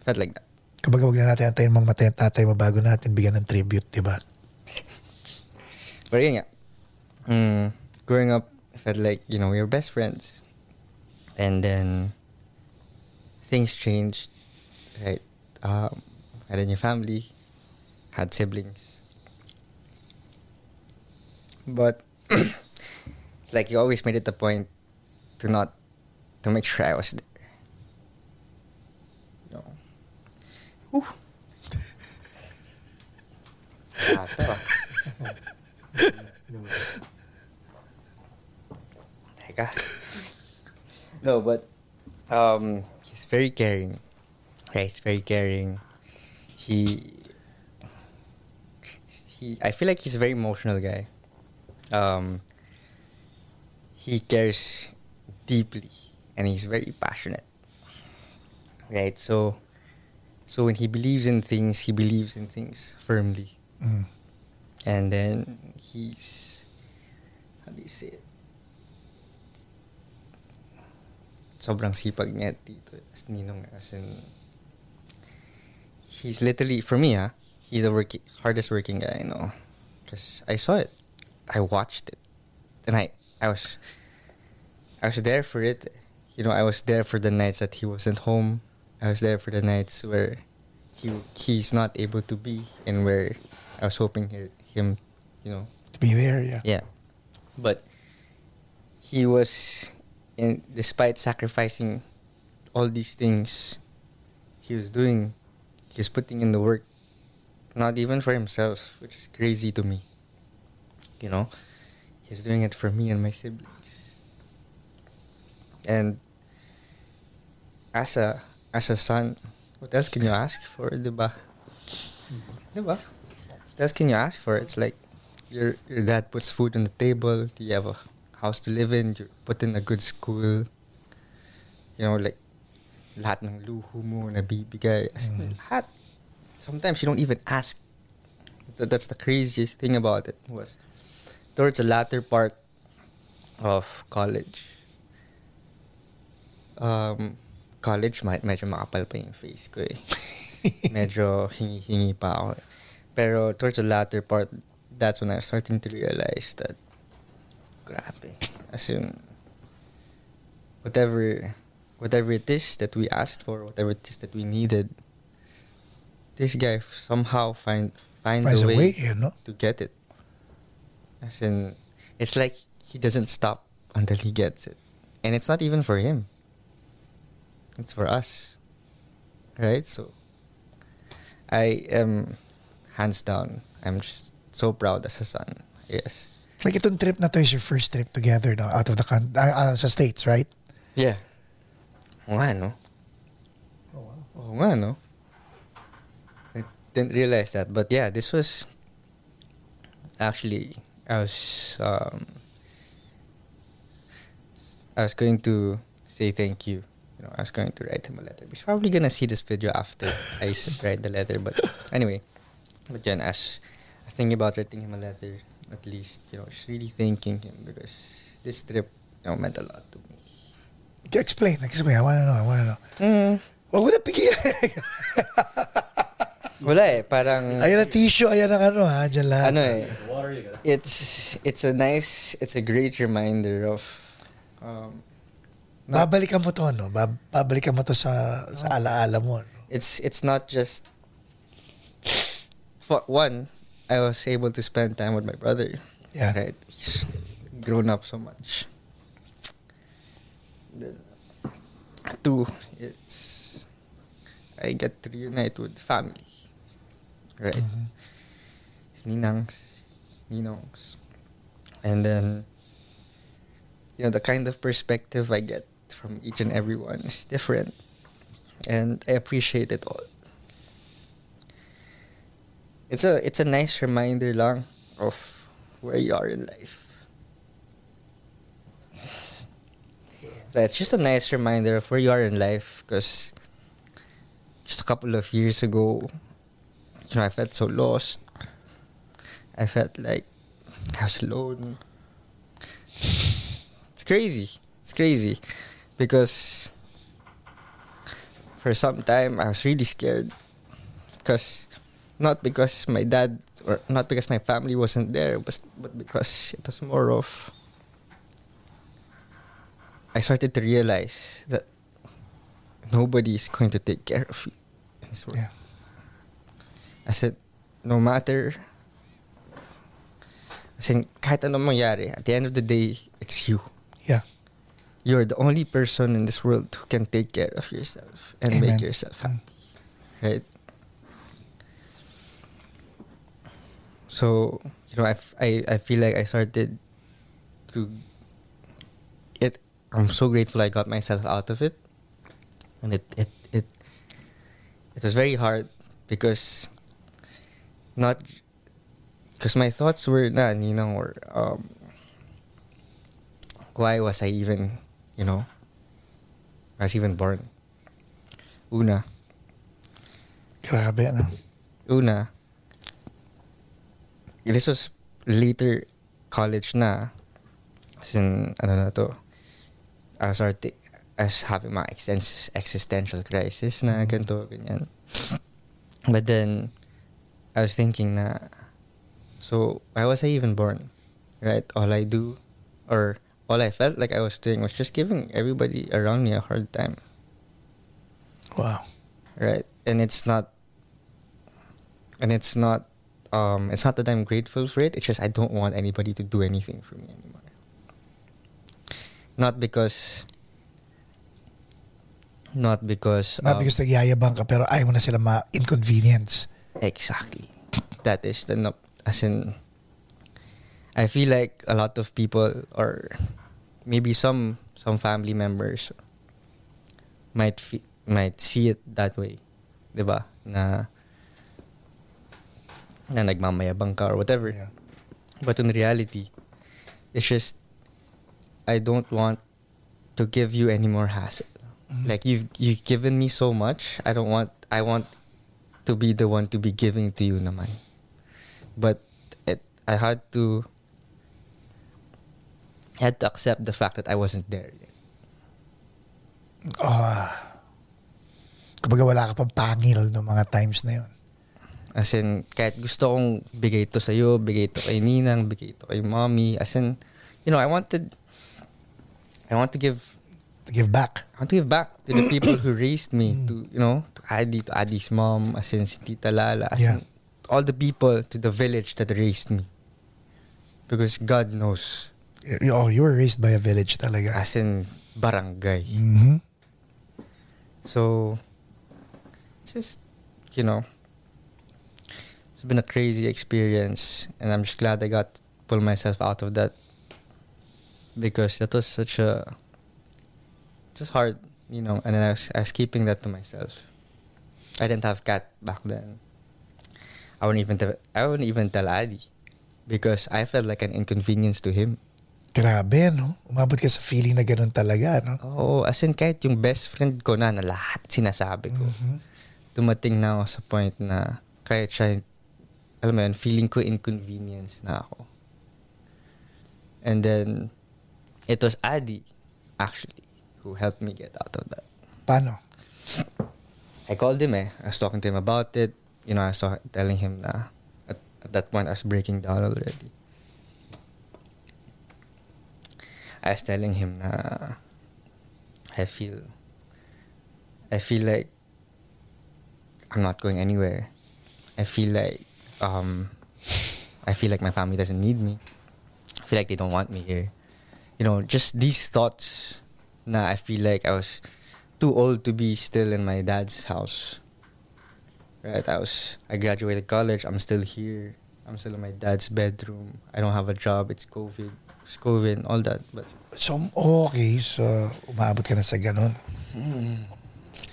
felt like that. kapag wag na natin antayin mamatay ang tatay mo bago natin bigyan ng tribute, di ba? But yun nga, mm, growing up, I felt like, you know, we were best friends. And then, things changed, right? Um, had a new family, had siblings. But, like you always made it a point to not, to make sure I was there. Whew. Ate, ah. Teka. no, but um, he's very caring. Okay, he's very caring. He he. I feel like he's a very emotional guy. Um, he cares deeply, and he's very passionate. Right, so so when he believes in things, he believes in things firmly Mm. and then he's how do you say it? Sobrang sipag niya dito as ninong as in he's literally for me ah he's the working hardest working guy I know because I saw it I watched it and I I was I was there for it you know I was there for the nights that he wasn't home I was there for the nights where he he's not able to be and where I was hoping he, him you know To be there, yeah. yeah. But he was, in, despite sacrificing all these things, he was doing, he was putting in the work, not even for himself, which is crazy to me. You know, he's doing it for me and my siblings. And as a as a son, what else can you ask for, diba? Diba? What else can you ask for? It's like your your dad puts food on the table. You have a house to live in. You put in a good school. You know, like lahat ng luho mo nabibigay. As in, Mm. lahat. Sometimes you don't even ask. That, that's the craziest thing about it was towards the latter part of college. Um, college, med- medyo makapal pa yung face ko eh. medyo hingi-hingi pa ako. Pero towards the latter part, that's when I was starting to realize that, grabe. As in, whatever, whatever it is that we asked for, whatever it is that we needed, this guy somehow find finds, Finds a way, you know? to get it. As in, it's like he doesn't stop until he gets it. And it's not even for him. It's for us. Right? So I am hands down. I'm so proud as a son. Yes. Like itong trip na to is your first trip together no? out of the country, uh, uh, sa States, right? Yeah. Oo nga, no? Oo nga, no? I didn't realize that. But yeah, this was actually I was um I was going to say thank you. You know, I was going to write him a letter. He's probably gonna see this video after I s- write the letter. But anyway, but then as I was thinking about writing him a letter, at least you know, just really thanking him because this trip you know meant a lot to me. Explain, explain. I wanna know, I wanna know. Mm. Wag mo na pigilan. Wala eh, parang ayan ang tissue, ayan ang ano ha, dyan lahat. ano eh. It's it's a nice, it's a great reminder of um, not- Babalikan mo to, no? Babalikan mo to sa, sa alaala mo. No? it's it's not just for one i was able to spend time with my brother Yeah. right he's grown up so much two it's i get to reunite with family right Mhm. ninangs ninongs and then you know the kind of perspective i get from each and every one is different and I appreciate it all. It's a it's a nice reminder lang of where you are in life. It's just a nice reminder of where you are in life because just a couple of years ago, you know, I felt so lost. I felt like I was alone. It's crazy. It's crazy because for some time I was really scared because not because my dad or not because my family wasn't there but but because it was more of I started to realize that nobody is going to take care of you in this world. Yeah. I said no matter I said, kahit anong mangyari, at the end of the day, it's you. Yeah. You're the only person in this world who can take care of yourself and Amen. make yourself happy. Right? So, you know, I, f- I, I feel like I started to. It. I'm so grateful I got myself out of it. And it, it, it, it was very hard because not because my thoughts were you know, or um why was I even you know I was even born una. Grabe, ano? una. This was later college na. As in ano na to? I was already I was having my extens- existential crisis na Mhm. ganito ganyan. But then I was thinking na so why was I even born? Right? All I do or all I felt like I was doing was just giving everybody around me a hard time. Wow. right? And it's not and it's not um it's not that i'm grateful for it. It's just i don't want anybody to do anything for me anymore. Not because not because Not um, because nagyayabang ka, pero ayaw mo na sila ma-inconvenience. exactly. That is the no, as in i feel like a lot of people or maybe some some family members might fe- might see it that way 'di ba na na nagmamayabang ka or whatever Yeah. but in reality it's just i don't want to give you any more hassle Mhm. like you've you've given me so much i don't want i want to be the one to be giving to you naman but it i had to had to accept the fact that i wasn't there yet Oh, kumbaga wala ka pang pangil no mga times na yun. As in, kahit gusto kong bigay ito sa'yo, bigay ito kay Ninang, bigay ito kay Mommy. As in, you know, I wanted, I want to give, To give back. I want to give back to the people who raised me, to, you know, to Adi, to Adi's mom, as in, si Tita Lala, as Yeah. in, all the people to the village that raised me. Because God knows Oh, you were raised by a village talaga. as in barangay. hmm So, it's just, you know, it's been a crazy experience, and I'm just glad I got to pull myself out of that because that was such a, just hard, you know. And then I was, I was keeping that to myself. I didn't have Kat back then. I wouldn't even tell, I wouldn't even tell Adi because I felt like an inconvenience to him. Grabe, no? Umabot ka sa feeling na ganun talaga, no? Oo, as in kahit yung best friend ko na na lahat sinasabi ko. Mhm. Dumating na ako sa point na kahit siya, alam mo yun, feeling ko inconvenience na ako. And then, it was Adi, actually, who helped me get out of that. Paano? I called him eh. I was talking to him about it. You know, I was telling him na at, at that point I was breaking down already. I was telling him na I feel I feel like I'm not going anywhere. I feel like um I feel like my family doesn't need me. I feel like they don't want me here. You know, just these thoughts na I feel like I was too old to be still in my dad's house. Right, I was I graduated college. I'm still here. I'm still in my dad's bedroom. I don't have a job. It's COVID. And all that. But So, okay. So, umabot ka na sa ganun. mm,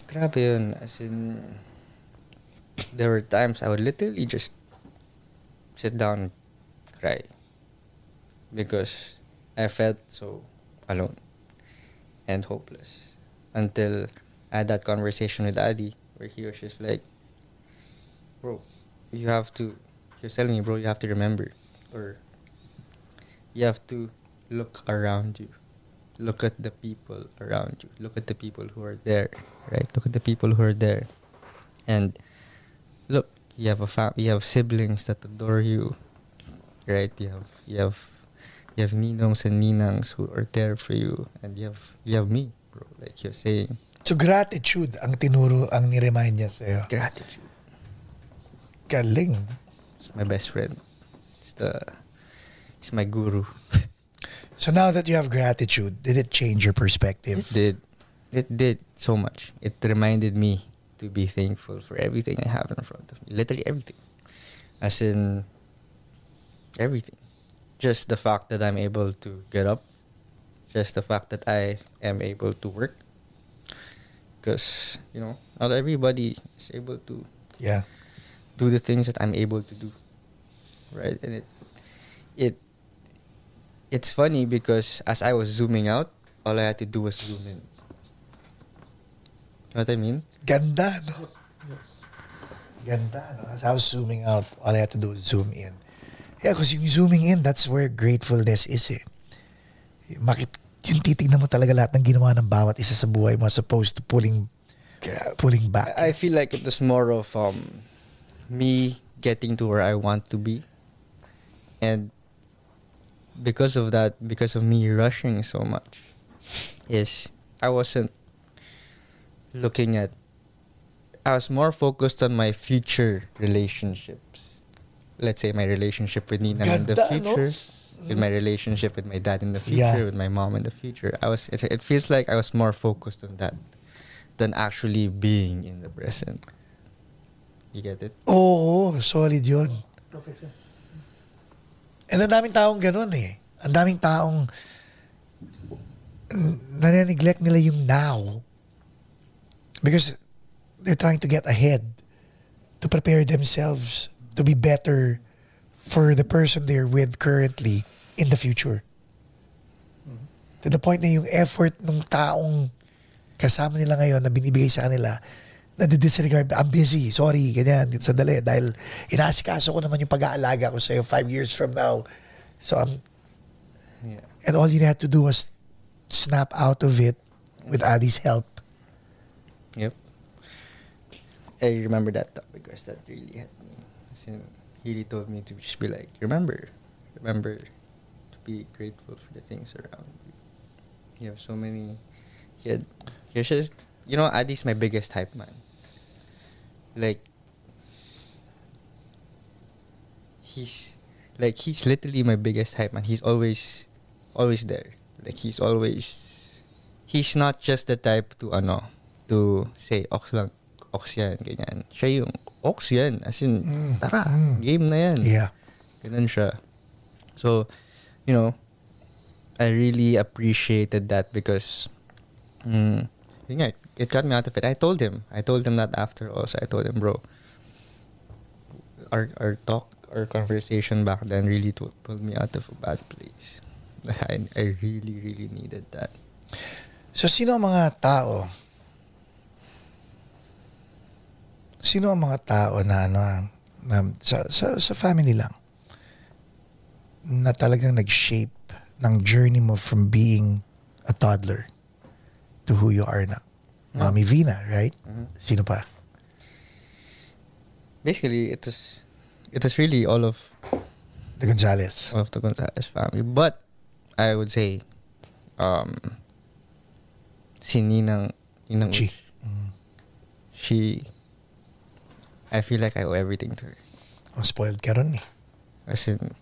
grabe yun. As in, there were times I would literally just sit down and cry because I felt so alone and hopeless until I had that conversation with Adi where he was just like, bro, you have to, he was telling me, bro, you have to remember or you have to look around you. Look at the people around you. Look at the people who are there, right? Look at the people who are there. And look, you have a fam- you have siblings that adore you, right? You have you have you have ninongs and ninangs who are there for you, and you have you have me, bro. Like you're saying, So, gratitude ang tinuro, ang niremind niya sa'yo. gratitude. Galing. It's my best friend. It's the it's my guru. So, now that you have gratitude, did it change your perspective? It did. It did so much. It reminded me to be thankful for everything I have in front of me. Literally everything. As in everything. Just the fact that I'm able to get up. Just the fact that I am able to work. Because, you know, not everybody is able to Yeah. do the things that I'm able to do. Right? And it it it's funny because as I was zooming out, all I had to do was zoom in. You know what I mean? Ganda, no? Ganda, no? As I was zooming out, all I had to do was zoom in. Yeah, because yung zooming in, that's where gratefulness is eh. Makip, yung titignan mo talaga lahat ng ginawa ng bawat isa sa buhay mo as opposed to pulling pulling back. I I feel like it was more of um, me getting to where I want to be, and because of that, because of me rushing so much, is I wasn't looking at. I was more focused on my future relationships. Let's say my relationship with Nina in the Ganda, no? future, with my relationship with my dad in the Yeah. future, with my mom in the future. I was. It, it feels like I was more focused on that than actually being in the present. You get it? Oo, solid yun. And ang daming taong ganun eh. Ang daming taong n- nare-neglect nila yung now because they're trying to get ahead to prepare themselves to be better for the person they're with currently in the future. To the point na yung effort ng taong kasama nila ngayon na binibigay sa kanila na disregard I'm busy, sorry, ganyan, sandali, dahil inaasikaso ko naman yung pag-aalaga ko sa'yo five years from now. So, I'm, Yeah. and all you had to do was snap out of it with Adi's help. Yep. I remember that because that really hit me. In, he really told me to just be like, remember, remember to be grateful for the things around you. You have so many. He had, he just, you know, Adi's my biggest hype man. Like, he's, like, he's literally my biggest hype man. He's always always there. Like he's always he's not just the type to ano to say ox lang ox yan ganyan. Siya yung ox yan as in Mm, tara mm. game na yan. Yeah. Ganun siya. So, you know, I really appreciated that because mm, yun nga, it got me out of it. I told him. I told him that after also. I told him, bro, our our talk, our conversation back then really to- pulled me out of a bad place. I, I really, really needed that. So, sino ang mga tao? Sino ang mga tao na ano, na, sa, sa, sa family lang, na talagang nag-shape ng journey mo from being a toddler to who you are now? Mommy Vina, right? Mhm. Sino pa? Basically, it was, it was really all of The Gonzales. of the Gonzalez family. But I would say, um, si Ninang, Ninang Chi. Uch, she, I feel like I owe everything to her. Ang spoiled ka ron eh. As in,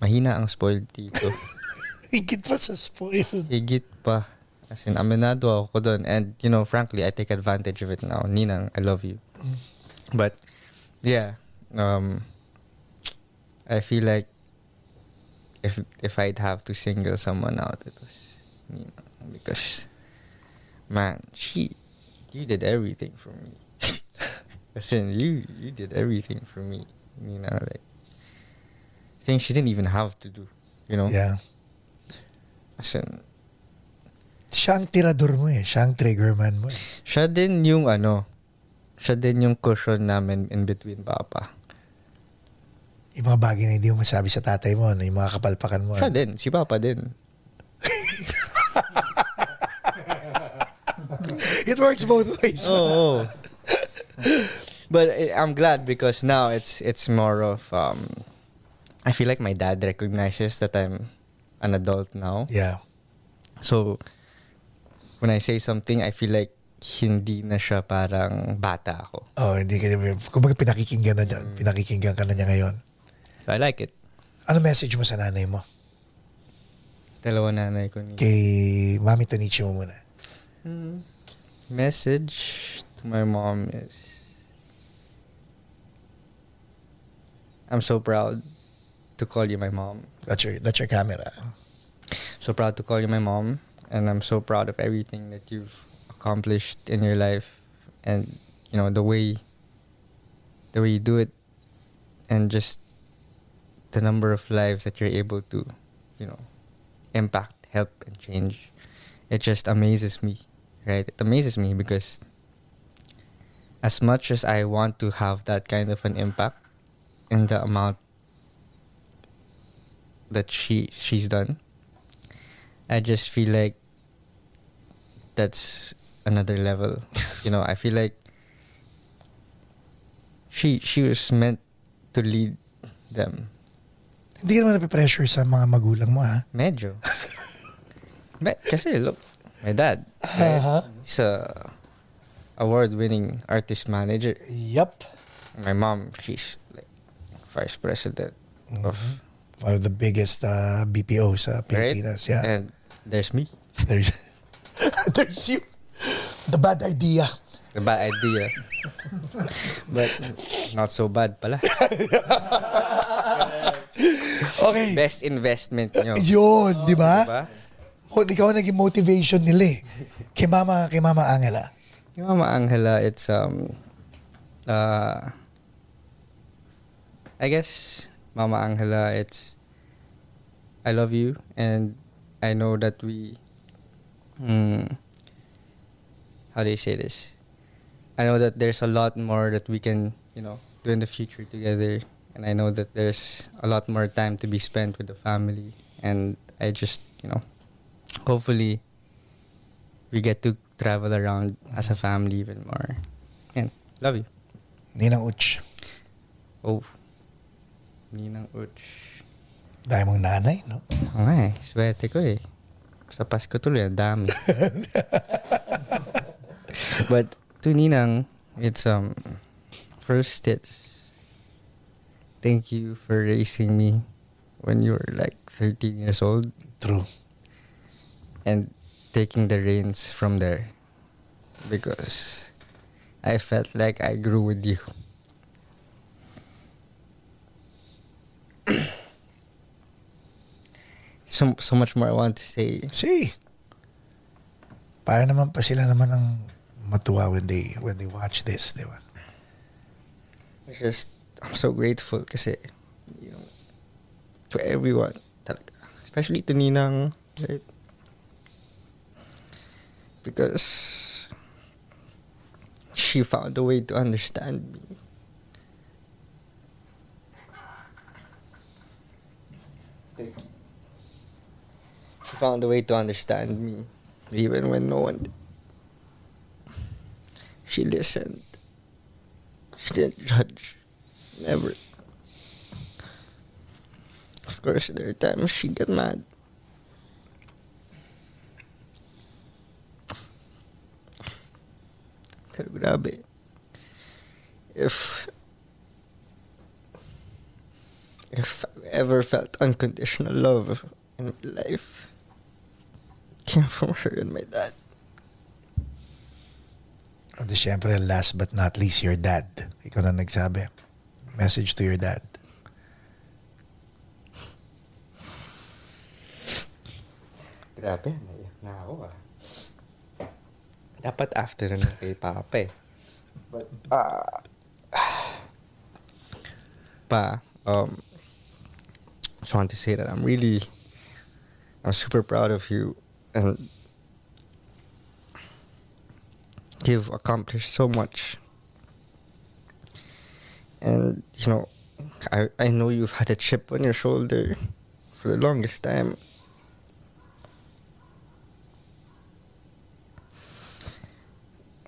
mahina ang spoiled tito. Higit pa sa spoiled. Higit pa. As in, aminado ako doon. And, you know, frankly, I take advantage of it now. Ninang, I love you. But, yeah. Um, I feel like if if I'd have to single someone out, it was Ninang. Because, man, she, you did everything for me. As in, you, you did everything for me. Ninang, like, things she didn't even have to do. You know? Yeah. As in, Siya ang tirador mo eh. Siya ang trigger man mo eh. Siya din yung ano, siya din yung cushion namin in between papa. Yung mga bagay na hindi mo masabi sa tatay mo, na yung mga kapalpakan mo. Siya din, si papa din. It works both ways. Oo. But eh, I'm glad because now it's it's more of um I feel like my dad recognizes that I'm an adult now. Yeah. So when I say something, I feel like hindi na siya parang bata ako. Oh, hindi ka kumbaga pinakikinggan na dyan. Pinakikinggan ka na niya ngayon. So I like it. Ano message mo sa nanay mo? Dalawa nanay ko ni. Kay Mami Tonichi mo muna. Message to my mom is I'm so proud to call you my mom. That's your, that's your camera. So proud to call you my mom and I'm so proud of everything that you've accomplished in your life and you know the way the way you do it and just the number of lives that you're able to you know impact help and change. It just amazes me right? It amazes me because as much as i want to have that kind of an impact in the amount that she she's done i just feel like that's another level you know i feel like she she was meant to lead them Hindi ka naman napipressure sa mga magulang mo, ha? Medyo. Me- kasi look, my dad, right? Uh-huh. he's a award-winning artist manager. Yup. My mom, she's like vice president of One of the biggest uh, BPO sa right. Pilipinas. Yeah. And there's me, There's, there's you. The bad idea. the bad idea, but not so bad pala. Okay. Best investment nyo. Yun, di ba? Diba? O, ikaw ang naging motivation nila eh. Kay mama, kay mama Angela. Yung Mama Angela, it's um, uh, I guess Mama Angela, it's I love you, and I know that we, mm, how do you say this? I know that there's a lot more that we can, you know, do in the future together, and I know that there's a lot more time to be spent with the family, and I just, you know, hopefully we get to travel around as a family even more. And love you. Ninang Uch. Oh. Ninang Uch. Dahil mong nanay, no? Oo nga eh. Swerte ko eh. Sa Pasko tuloy, ang dami. But to Ninang, it's um first it's thank you for raising me when you were like 13 years old True. and taking the reins from there because I felt like I grew with you. so so much more I want to say. See, para naman pa sila naman ang matuwa when they when they watch this, di ba? It's just I'm so grateful kasi you know to everyone talaga. Especially to Ninang right? because she found a way to understand me. She found a way to understand me, even when no one did. She listened. She didn't judge. Never. Of course, there are times she get mad. Pero grabe. If if I've ever felt unconditional love in my life, it came from her and my dad. At the syempre, last but not least, your dad. Ikaw na nagsabi. Message to your dad. Grabe, naiyak na ako ah. Dapat after na ng kay Papa eh. But, ah... pa, um... I just want to say that I'm really... I'm super proud of you and you've accomplished so much. And, you know, I, I know you've had a chip on your shoulder for the longest time.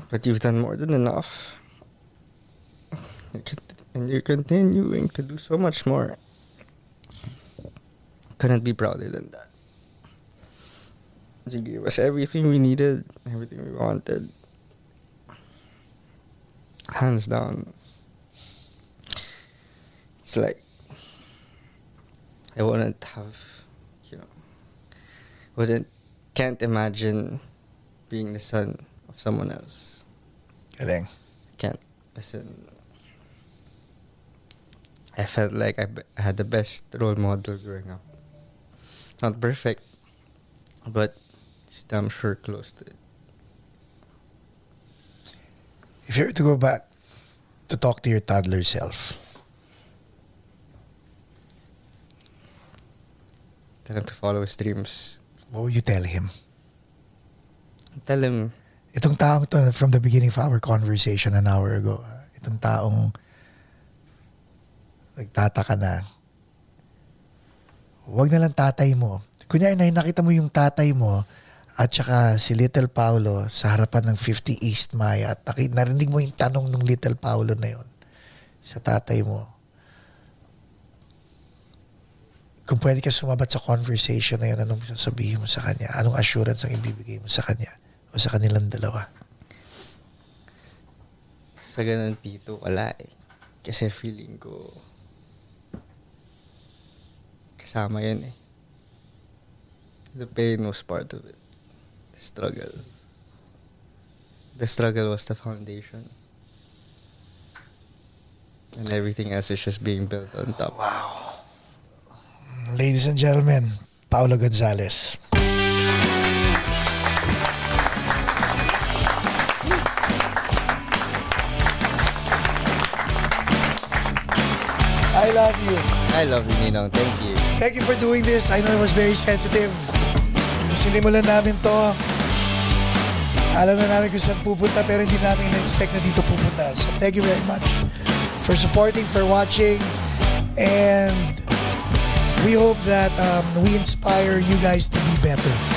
But you've done more than enough. And you're continuing to do so much more. Couldn't be prouder than that. You gave us everything we needed, everything we wanted. Hands down. It's like I wouldn't have, you know, wouldn't, can't imagine being the son of someone else. I Galing. Can't listen. I felt like I, be- I had the best role model growing up. Not perfect, but damn sure close to it. If you were to go back to talk to your toddler self, Tell him to follow his dreams. what would you tell him? Tell him Itong taong to, from the beginning of our conversation an hour ago, itong taong nagtataka na, huwag na lang tatay mo. Kunyari na nakita mo yung tatay mo at saka si Little Paolo sa harapan ng 50 East Maya at narinig mo yung tanong ng Little Paolo na yun sa tatay mo. Kung pwede ka sumabat sa conversation na yun, anong sasabihin mo sa kanya? Anong assurance ang ibibigay mo sa kanya? O sa kanilang dalawa? sa ganun tito, wala eh. Kasi feeling ko kasama yun eh. The pain was part of it. Struggle. The struggle was the foundation. And everything else is just being built on top. Wow. Ladies and gentlemen, Paolo Gonzales. I love you. I love you, Ninong. Thank you. Thank you for doing this. I know it was very sensitive. Nung sinimulan namin to, alam na namin kung saan pupunta pero hindi namin na-expect na dito pupunta. So thank you very much for supporting, for watching, and we hope that um, we inspire you guys to be better.